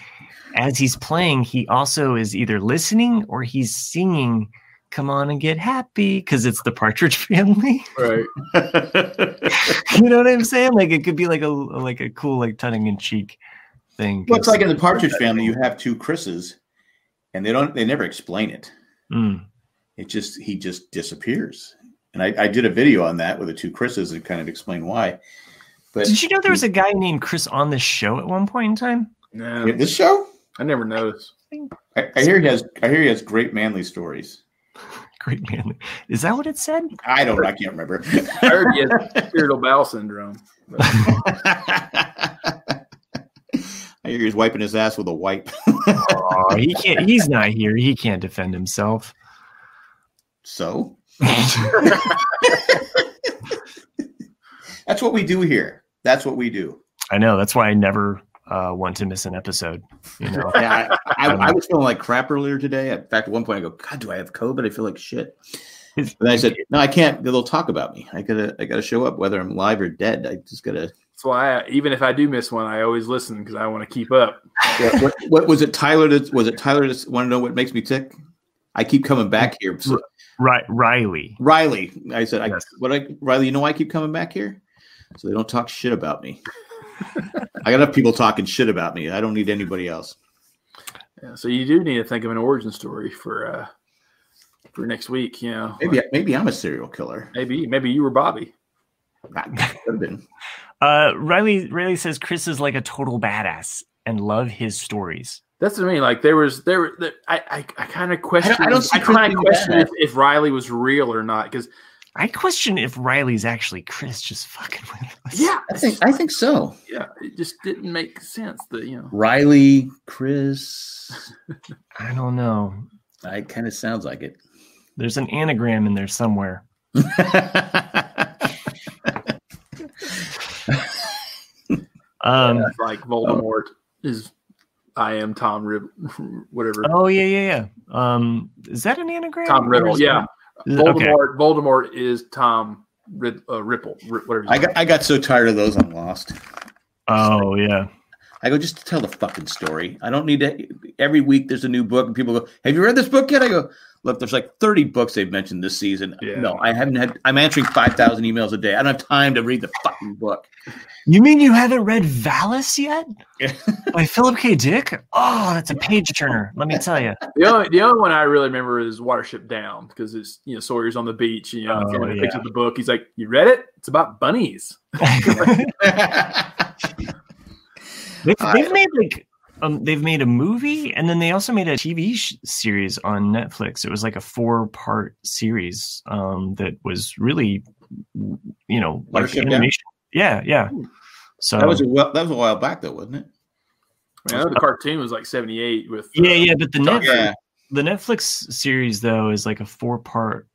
as he's playing, he also is either listening or he's singing "Come on and get happy" because it's the Partridge Family. Right. you know what I'm saying? Like it could be like a like a cool like tongue in cheek thing. well, it's like in the Partridge Family, you have two Chris's, and they don't they never explain it. Mm, It just he just disappears. And I, I did a video on that with the two Chris's and kind of explain why. But Did you know there was a guy named Chris on this show at one point in time? No, this show, I never noticed. I, I hear he has I hear he has great manly stories. Great manly. Is that what it said? I don't I can't remember. I heard he has irritable bowel syndrome. I hear he's wiping his ass with a wipe. Oh, he can't. He's not here. He can't defend himself. So that's what we do here. That's what we do. I know. That's why I never uh, want to miss an episode. You know. Yeah, I, I, I was feeling like crap earlier today. In fact, at one point I go, God, do I have COVID? I feel like shit. And I said, No, I can't. They'll talk about me. I gotta, I gotta show up, whether I'm live or dead. I just gotta. that's why, I, even if I do miss one, I always listen because I want to keep up. Yeah, what, what was it? Tyler? To, was it Tyler? To want to know what makes me tick? I keep coming back here. So, Right, Riley. Riley, I said, Yes. I, what? I, Riley, you know why I keep coming back here? So they don't talk shit about me. I got enough people talking shit about me. I don't need anybody else. Yeah, so you do need to think of an origin story for uh, for next week. You know, Maybe, maybe I'm a serial killer. maybe maybe you were Bobby. Could have been. Uh, Riley Riley says Chris is like a total badass and love his stories. That's what I mean. Like there was there. there I I, I kind of question. I don't see I Chris kind being of question if, if Riley was real or not. Because I question if Riley's actually Chris just fucking with us. yeah, I think I think so. yeah, it just didn't make sense. That you know. Riley, Chris. I don't know. It kind of sounds like it. There's an anagram in there somewhere. Um, It's like Voldemort is. I am Tom Rib, whatever. oh yeah, yeah, yeah. Um, is that an anagram? Tom Or Riddle. Yeah, that- Voldemort. Okay. Voldemort is Tom Rid, uh, Ripple. Ri- whatever. I got I got so tired of those. I'm lost. Oh yeah. I go just tell the fucking story. I don't need to. Every week there's a new book, and people go, "Have you read this book yet?" I go, "Look, there's like 30 books they've mentioned this season. Yeah. No, I haven't had. I'm answering 5,000 emails a day. I don't have time to read the fucking book." You mean you haven't read Valis yet? By Philip K. Dick? Oh, that's a page turner. Let me tell you. The only the only one I really remember is Watership Down because it's you know Sawyer's on the beach. You know, Oh, oh, yeah. picks up the book. He's like, "You read it? It's about bunnies." They've, they've made like um, they've made a movie and then they also made a TV sh- series on Netflix. It was like a four part series um, that was really, you know, like Watership Down? animation. Yeah, yeah. So that was a well, that was a while back though, wasn't it? I know the cartoon was like seventy eight with. uh, yeah, yeah. But the Netflix, Yeah. the Netflix series though is like a four part.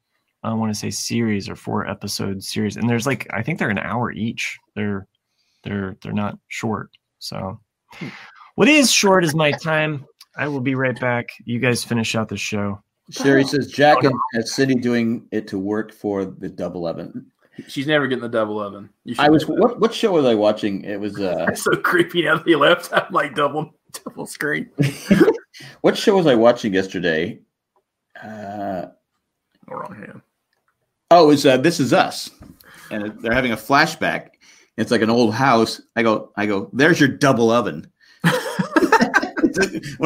I want to say series or four episode series, and there's like I think they're an hour each. They're they're they're not short. So what is short is my time. I will be right back. You guys finish out the show. Sherry says Jack and has City doing it to work for the double oven. She's never getting the double oven. You should I was what what show was I watching? It was uh so creepy now that he left. I'm like double double screen. what show was I watching yesterday? Uh Oh, wrong hand. oh, it was uh, This Is Us, and they're having a flashback. It's like an old house. I go, I go. There's your double oven. One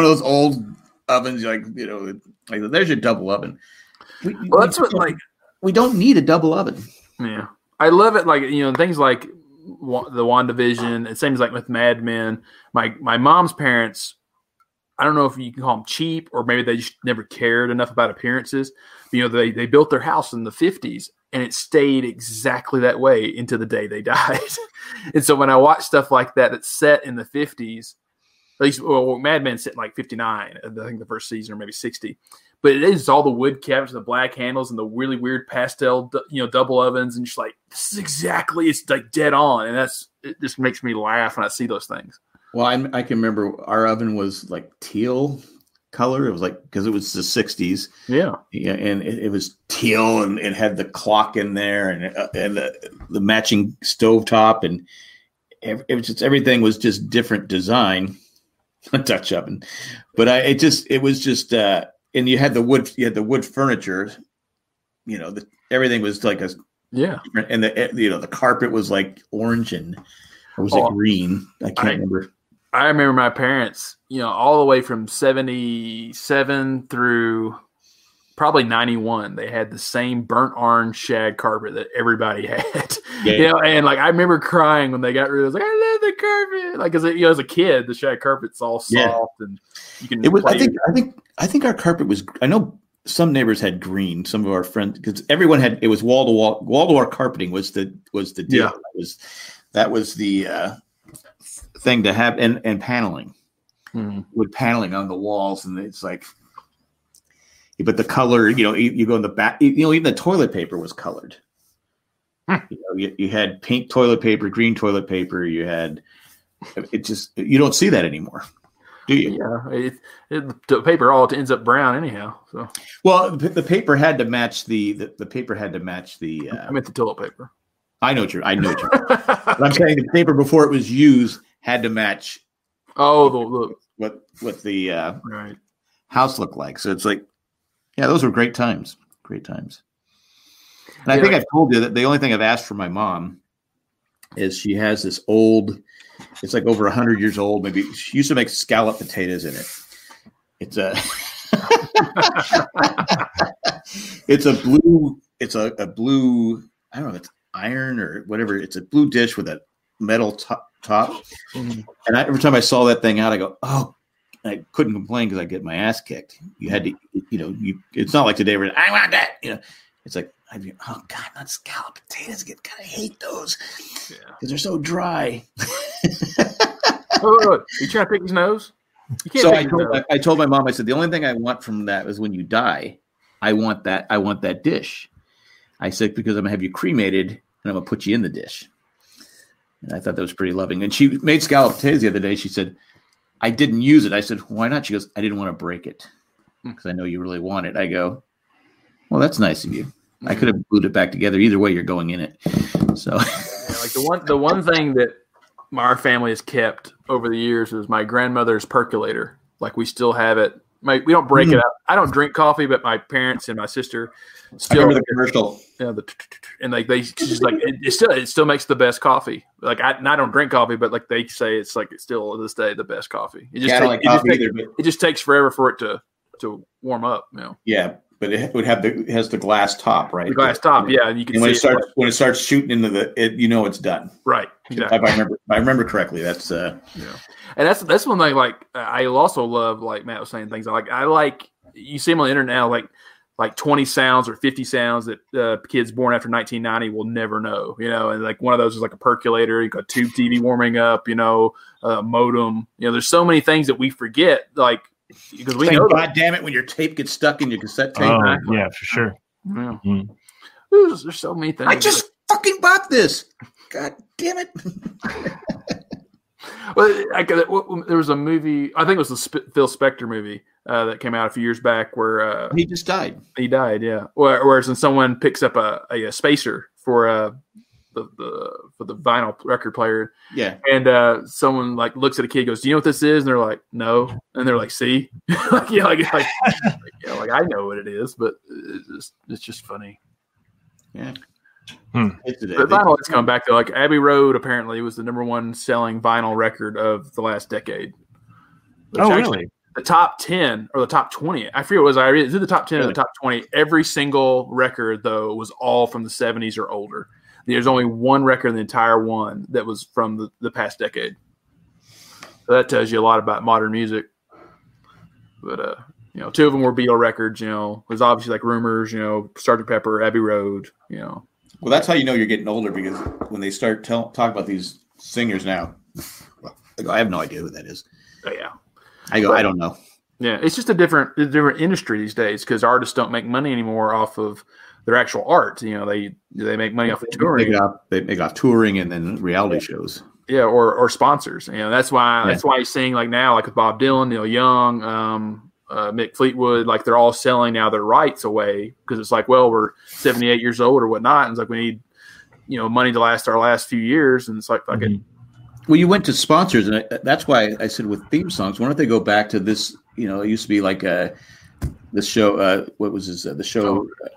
of those old ovens, like you know. Like there's your double oven. We, Well, that's what like we don't need a double oven. Yeah, I love it. Like you know, things like the Wandavision. It seems like with Mad Men. My my mom's parents. I don't know if you can call them cheap or maybe they just never cared enough about appearances. But, you know, they they built their house in the fifties and it stayed exactly that way into the day they died. and so when I watch stuff like that that's set in the fifties, at least well, Mad Men set in like fifty nine, I think the first season or maybe sixty but it is all the wood cabinets, the black handles, and the really weird pastel, you know, double ovens, and just like this is exactly it's like dead on, and that's it. Just makes me laugh when I see those things. Well, I, I can remember our oven was like teal color. It was like because it was the '60s, Yeah, yeah, and it, it was teal, and it had the clock in there, and uh, and the, the matching stovetop, and it was just everything was just different design, a Dutch oven, but I it just it was just uh, and you had the wood you had the wood furniture, you know, the, everything was like a yeah. and the you know the carpet was like orange and or was Oh, it green? I can't I- remember. I remember my parents, you know, all the way from seventy seven through probably ninety one. They had the same burnt orange shag carpet that everybody had. Yeah. You know, and like I remember crying when they got rid of. it. I was like, I love the carpet. Like, as a, you know, as a kid, the shag carpet's all soft Yeah. and you can. It was. I think. I think. I think our carpet was. I know some neighbors had green. Some of our friends, because everyone had. It was wall to wall. Wall to wall carpeting was the was the deal. Yeah. That was that was the uh, thing to have, and and paneling Hmm. with paneling on the walls, and it's like. But the color, you know, you, you go in the back. You know, even the toilet paper was colored. Hmm. You, know, you, you had pink toilet paper, green toilet paper. You had. It just you don't see that anymore, do you? Yeah, it, it, the paper all ends up brown anyhow. So Well, the, the paper had to match the, the the paper had to match the. I Uh, meant the toilet paper. I know what you're. I know what you're. but I'm saying the paper before it was used had to match oh, the look what what the uh, right. house looked like. So it's like, yeah, those were great times. Great times. And I think I've told you that the only thing I've asked for my mom is she has this old. It's like over hundred years old. Maybe she used to make scallop potatoes in it. It's a. it's a blue. It's a, a blue. I don't know. if It's iron or whatever. It's a blue dish with a metal top, top. Mhm. and I, every time I saw that thing out, I go, oh. I couldn't complain because I get my ass kicked. You had to, you know, you. It's not like today where I want that. You know, it's like I'd be, oh god, not scallop potatoes. Get kind of hate those Yeah. because they're so dry. Look, look, you trying to pick his nose? So I told. I, I told my mom, I said, the only thing I want from that is when you die, I want that, I want that dish. I said, because I'm gonna have you cremated and I'm gonna put you in the dish. And I thought that was pretty loving. And she made scallop potatoes the other day. She said, I didn't use it. I said, why not? She goes, I didn't want to break it because I know you really want it. I go, well, that's nice of you. I could have glued it back together. Either way, you're going in it. So Yeah, like the one the one thing that our family has kept over the years is my grandmother's percolator. Like we still have it. My, we don't break Mm. it up. I don't drink coffee, but my parents and my sister I still remember the commercial. Yeah, the and like they just like it, it still it still makes the best coffee. Like I, I don't drink coffee, but like they say it's like it's still to this day the best coffee. It just, Yeah, take- like it, just coffee take- either, but it just takes forever for it to to warm up. You know, yeah, but it would have the it has the glass top, right? the glass top, yeah, and you can And when see it starts when it starts shooting into the, it, you know it's done. right, If. I remember, if I remember correctly. That's uh, yeah, And that's that's one thing. Like I also love, like Matt was saying, things like. I like you see them on the internet now, like like twenty sounds or fifty sounds that uh, kids born after nineteen ninety will never know. You know, and like one of those is like a percolator. You got tube TV warming up. You know, a modem. You know, there's so many things that we forget. Like because we like, know. God damn it, when your tape gets stuck in your cassette tape. Oh, Exactly. yeah, for sure. Yeah. Mm. There's, there's so many things. I just fucking bought this. God damn it. Well, I, got- what- there was a movie. I think it was the Sp- Phil Spector movie uh, that came out a few years back where uh, He just died. He died, yeah. Whereas when someone picks up a, a, a spacer for uh, the, the for the vinyl record player, Yeah. and uh, someone like looks at a kid, goes, "Do you know what this is?" And they're like, "No," and they're like, "See, like, yeah, like, like, like, yeah, like I know what it is, but it's just, it's just funny." Yeah. Hmm. It's. But vinyl is coming back though. Like Abbey Road apparently was the number one selling vinyl record of the last decade. Which Oh, actually- really? The top 10 or the top 20 i forget what it was. I read the top 10 or the top 20 every single record though was all from the 70s or older. There's only one record in the entire one that was from the, the past decade. So that tells you a lot about modern music. But uh you know two of them were beatle records you know. There's obviously like rumors you know Sgt. pepper abbey road you know. Well, that's how you know you're getting older because when they start tell, talk about these singers now, well, I, I have no idea who that is. oh, yeah I go, I don't know. Yeah, it's just a different a different industry these days because artists don't make money anymore off of their actual art. You know, they they make money off of They touring, make off, they make off touring and then reality shows. yeah, or or sponsors. You know, that's why that's why you're seeing like now, like with Bob Dylan, Neil Young, um, uh, Mick Fleetwood, like they're all selling now their rights away because it's like, well, we're 78 years old or whatnot, and it's like we need you know money to last our last few years, and it's like fuck it. Well, you went to sponsors, and I, that's why I said with theme songs. Why don't they go back to this? You know, it used to be like uh, the show. Uh, what was this? Uh, the show. Uh,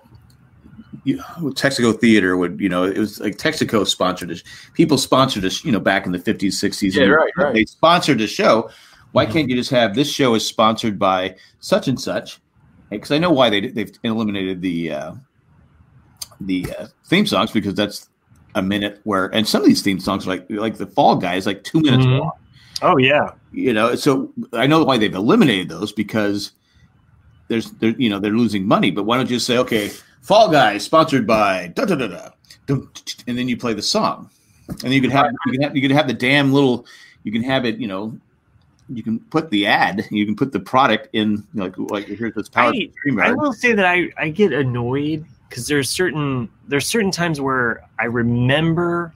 you, Texaco Theater would, you know, it was like Texaco sponsored this. People sponsored this, you know, back in the fifties, sixties. Yeah, right, right. They sponsored the show. Why can't you just have this show is sponsored by such and such? Because I know why they they've eliminated the uh, the uh, theme songs because that's a minute where and some of these theme songs are like like the Fall Guy is like two minutes Mhm. long. Oh yeah. You know, so I know why they've eliminated those because there's they're you know they're losing money. But why don't you say okay, Fall Guy sponsored by da da da da, and then you play the song, and you can have you can have you can have the damn little you can have it you know. You can put the ad. You can put the product in, like like here's this power I- I will say that I, I get annoyed because there's certain there's certain times where I remember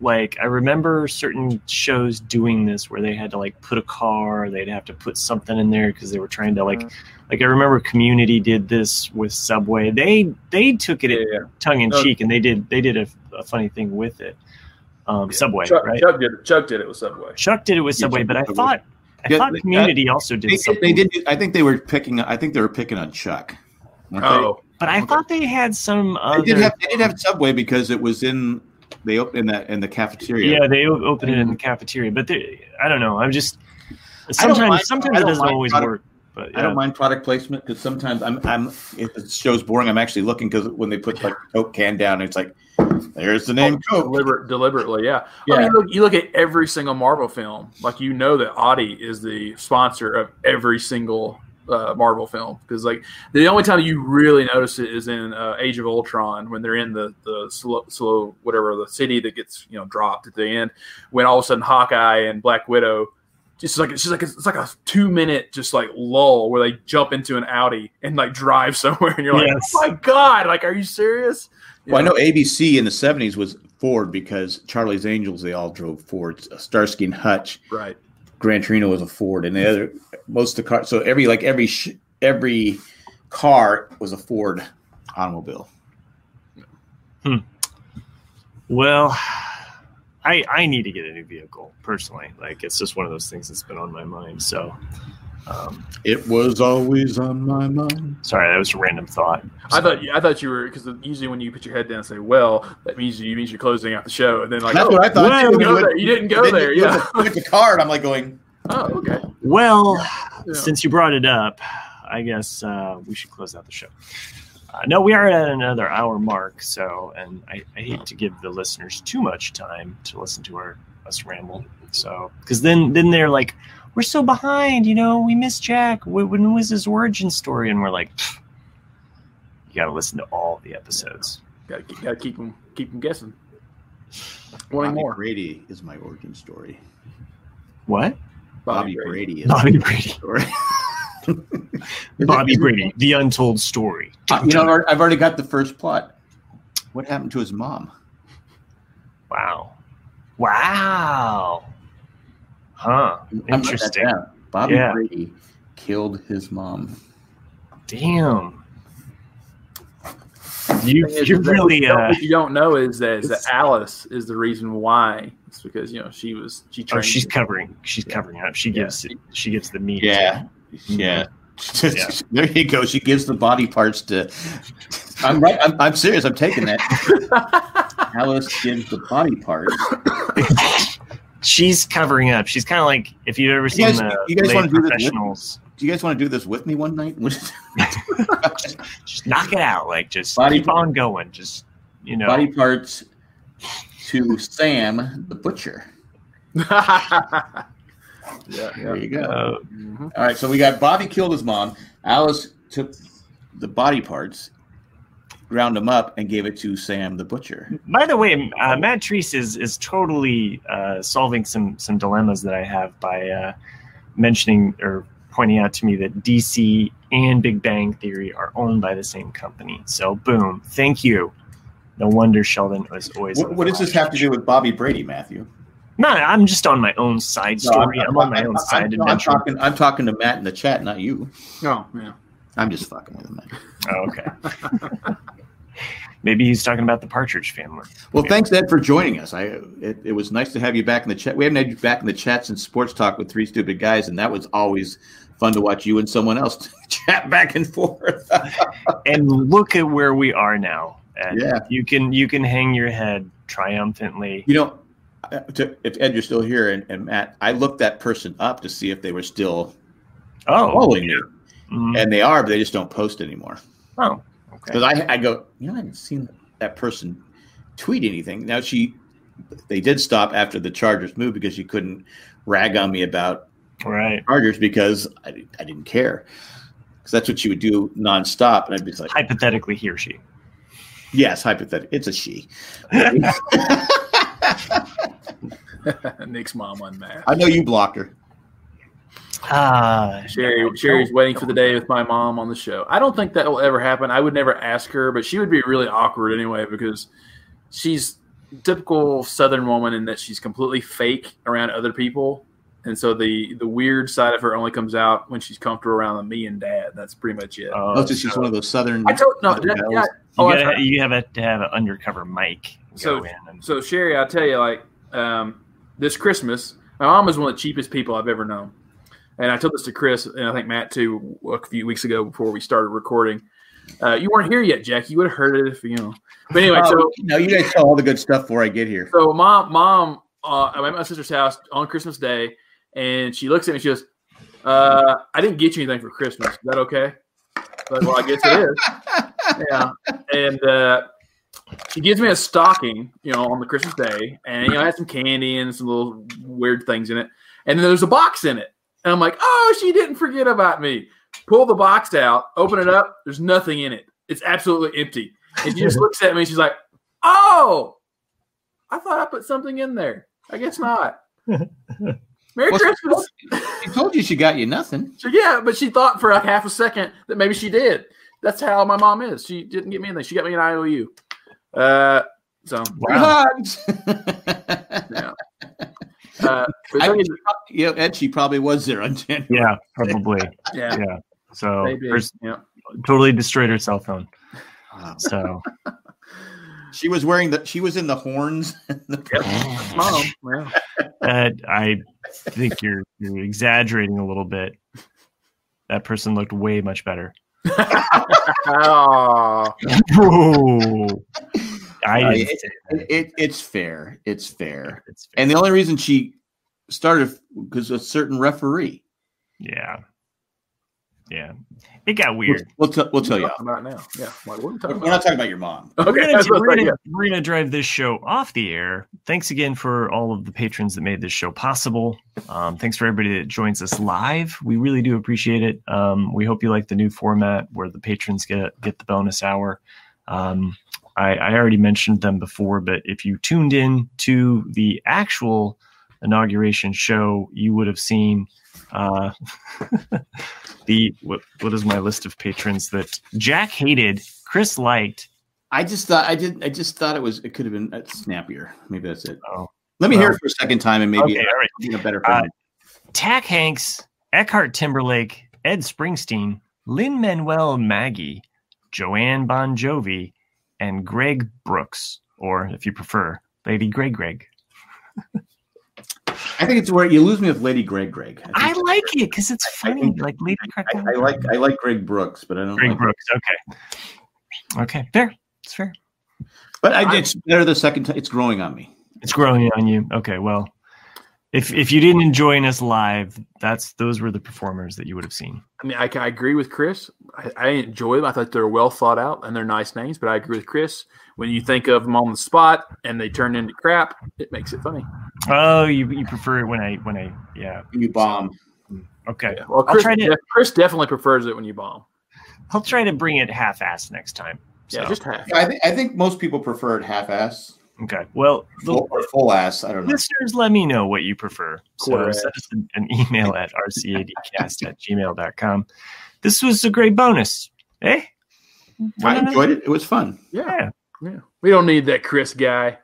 like I remember certain shows doing this where they had to like put a car, they'd have to put something in there because they were trying to like like I remember Community did this with Subway. They they took it Yeah, tongue in cheek and they did they did a, a funny thing with it. Um, Subway, Chuck, right? Chuck did it. Chuck did it with Subway. Chuck did it with Subway, Chuck but I thought I Yeah, thought they- Community also did They, something. they did. I think they were picking. I think they were picking on Chuck. Oh, But I thought they had some other. They did have they did have Subway because it was in they opened in that in the cafeteria. Yeah, they opened it in the cafeteria, but they, I don't know. I'm just sometimes mind- sometimes it doesn't always product- work. But I don't mind product placement because sometimes I'm I'm if the show's boring, I'm actually looking because when they put like a Coke can down, it's like There's the name oh, Coke. Deliberate, deliberately, yeah. yeah. I mean, look, you look at every single Marvel film, like you know that Audi is the sponsor of every single uh, Marvel film because, like, the only time you really notice it is in uh, Age of Ultron when they're in the the slow, slow whatever the city that gets you know dropped at the end when all of a sudden Hawkeye and Black Widow. Just like it's just like it's like a two minute just like lull where they jump into an Audi and like drive somewhere and you're like Yes. oh my god like are you serious? You Well, I know ABC in the '70s was Ford because Charlie's Angels they all drove Fords. Starsky and Hutch, right Gran Torino was a Ford, and the other most of the car. So every like every every car was a Ford automobile. Hmm. Well, I I need to get a new vehicle personally. Like it's just one of those things that's been on my mind. So, um, It was always on my mind. sorry, that was a random thought. I thought I thought you were because usually when you put your head down and say "well," that means you means you're closing out the show, and then like That's oh, what I thought. well, you, didn't go there. you didn't go then there, you yeah. Look at, at the card, I'm like going. Oh, okay. Well, Yeah. since you brought it up, I guess uh, we should close out the show. Uh, no, we are at another hour mark, so and I, I hate to give the listeners too much time to listen to our us ramble. So because then then they're like, we're so behind, you know, we missed Jack. Wh- When was his origin story? And we're like, you got to listen to all the episodes. Got to got to keep them keep them guessing. Wanting Bobby more. Brady is my origin story. What? Bobby, Brady. is Bobby my Brady. story. Bobby Brady, the untold story. Uh, you know, I've already got the first plot. What happened to his mom? Wow. Wow. Huh. I'm writing that Interesting. down. Bobby Yeah. Brady killed his mom. Damn. You you really you don't- uh what you don't know is that, is that Alice is the reason why. It's because you know she was she oh, trained. she's covering she's covering up. She Yeah. gives she gives the meat. Yeah. Yeah. there you go. She gives the body parts to. I'm right. I'm, I'm serious. I'm taking that. Alice gives the body parts. She's covering up. She's kind of like if you've ever seen guys- the you guys late wanna do this with- professionals. Do you guys want to do this with me one night? Just knock it out. Like just Body keep on going. Just you know. body parts to Sam the butcher. yeah, yeah. There you go. uh. All right. So we got Bobby killed his mom. Alice took the body parts, ground them up, and gave it to Sam the butcher. By the way, uh, Matt Treese is is totally uh, solving some some dilemmas that I have by uh, mentioning or pointing out to me that DC and Big Bang Theory are owned by the same company. So, boom, thank you. No wonder Sheldon was always. What, what does this have to do with Bobby Brady, Matthew? No, I'm just on my own side story. I'm, on my own side I'm, I'm adventure. talking. I'm talking to Matt in the chat, not you. Oh, yeah. I'm just fucking with him. Oh, okay. Maybe he's talking about the Partridge Family. Well, Yeah. thanks Ed for joining us. I it, it was nice to have you back in the chat. We haven't had you back in the chat since Sports Talk with Three Stupid Guys, and that was always fun to watch you and someone else chat back and forth. and look at where we are now. And Yeah. you can you can hang your head triumphantly. you know, uh, to, if Ed, you're still here, and, and Matt, I looked that person up to see if they were still Oh, following you, mhm. and they are, but they just don't post anymore. oh, okay. Because I, I go, you know, I haven't seen that person tweet anything. Now she, they did stop after the Chargers moved because she couldn't rag on me about Right. Chargers because I, I didn't care. Because that's what she would do nonstop, and I'd be like, Hypothetically, he or she. yes, hypothetical. It's a she. Nick's mom on unmasked. I know you blocked her. Ah, Sherry, Sherry's waiting for the day with my mom on the show. I don't think that will ever happen. I would never ask her, but she would be really awkward anyway because she's typical Southern woman in that she's completely fake around other people, and so the the weird side of her only comes out when she's comfortable around me and Dad. That's pretty much it. Oh, so she's one of those southern. I told no, Southern yeah, belles. yeah. you, Oh, I gotta, you have a, to have an undercover mic So- And, So Sherry, I'll tell you, like um, this Christmas, my mom is one of the cheapest people I've ever known, and I told this to Chris and I think Matt too a few weeks ago before we started recording. Uh, you weren't here yet, Jack. You would have heard it if you know. But anyway, so Oh, no, you guys tell all the good stuff before I get here. so mom, mom, uh, I'm at my sister's house on Christmas Day, and she looks at me. and She goes, uh, "I didn't get you anything for Christmas. Is that okay?" Like, well, I guess it is. Yeah, and uh, she gives me a stocking, you know, on the Christmas day, and you know, it has some candy and some little weird things in it, and then there's a box in it, and I'm like, oh, she didn't forget about me. Pull the box out, open it up. There's nothing in it. It's absolutely empty. And she just looks at me. She's like, oh, I thought I put something in there. I guess not. Merry Well, she Christmas. She told you she got you nothing. So, yeah, but she thought for like half a second that maybe she did. That's how my mom is. She didn't get me anything. She got me an IOU. Uh, so Wow. Hugs. yeah. Uh, I, then- yeah, and she probably was there on January. Yeah, probably. yeah, Yeah. So maybe. Yeah. totally destroyed her cell phone. Wow. So She was wearing the. She was in the horns. and the- Mom. Yeah. that I think you're you're exaggerating a little bit. That person looked way much better. Oh, Whoa. I Uh, it- it, it, it's fair. It's fair. It's fair. And the only reason she started because a certain referee. yeah, yeah, it got We'll, weird. we'll, tell we'll tell you. about now. Yeah. Like, what are we We're talking not talking about your mom. we're Okay. gonna, that's what I we're, gonna, yeah. we're gonna drive this show off the air. Thanks again for all of the patrons that made this show possible. Um, thanks for everybody that joins us live. We really do appreciate it. Um, we hope you like the new format where the patrons get get the bonus hour. Um, I, I already mentioned them before, but if you tuned in to the actual inauguration show, you would have seen uh, the what, what is my list of patrons that Jack hated, Chris liked. I just thought I did. I just thought it was. It could have been uh, snappier. Maybe that's it. Oh. Let me hear it for a second time, and maybe Okay, right. A better. Uh. Tack Hanks, Eckhart Timberlake, Ed Springsteen, Lynn Manuel Maggie, Joanne Bon Jovi, and Greg Brooks, or if you prefer, Lady Greg Greg. I think it's where you lose me with Lady Greg. Greg. I think- like it because it's funny, think- like Lady Greg. I, I like. I like Greg Brooks, but I don't. Greg like, Brooks. Okay, okay, fair. It's fair. But I, it's better the second time. It's growing on me. It's growing on you. Okay, well, if if you didn't join us live, that's those were the performers that you would have seen. I mean, I, I agree with Chris. I, I enjoy them. I thought they're well thought out and they're nice names. But I agree with Chris. When you think of them on the spot and they turn into crap, it makes it funny. Oh, you you prefer it when I when I yeah. You bomb. Okay, Yeah. Well, I'll Chris, try to- def- Chris definitely prefers it when you bomb. I'll try to bring it half-assed next time. Yeah, just half. I think. I think most people prefer it half-ass okay. Well, the full, or full ass. I don't know. listeners, let me know what you prefer. So Quarter send us an, an email at rcadcast at gmail.com. This was a great bonus. Eh? I enjoyed it. It was fun. Yeah. Yeah. Yeah. We don't need that Chris guy.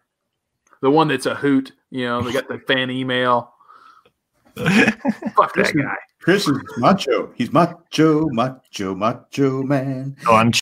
The one that's a hoot, you know, they got the fan email. Fuck that guy. Chris is macho. He's macho, macho, macho man. oh, I'm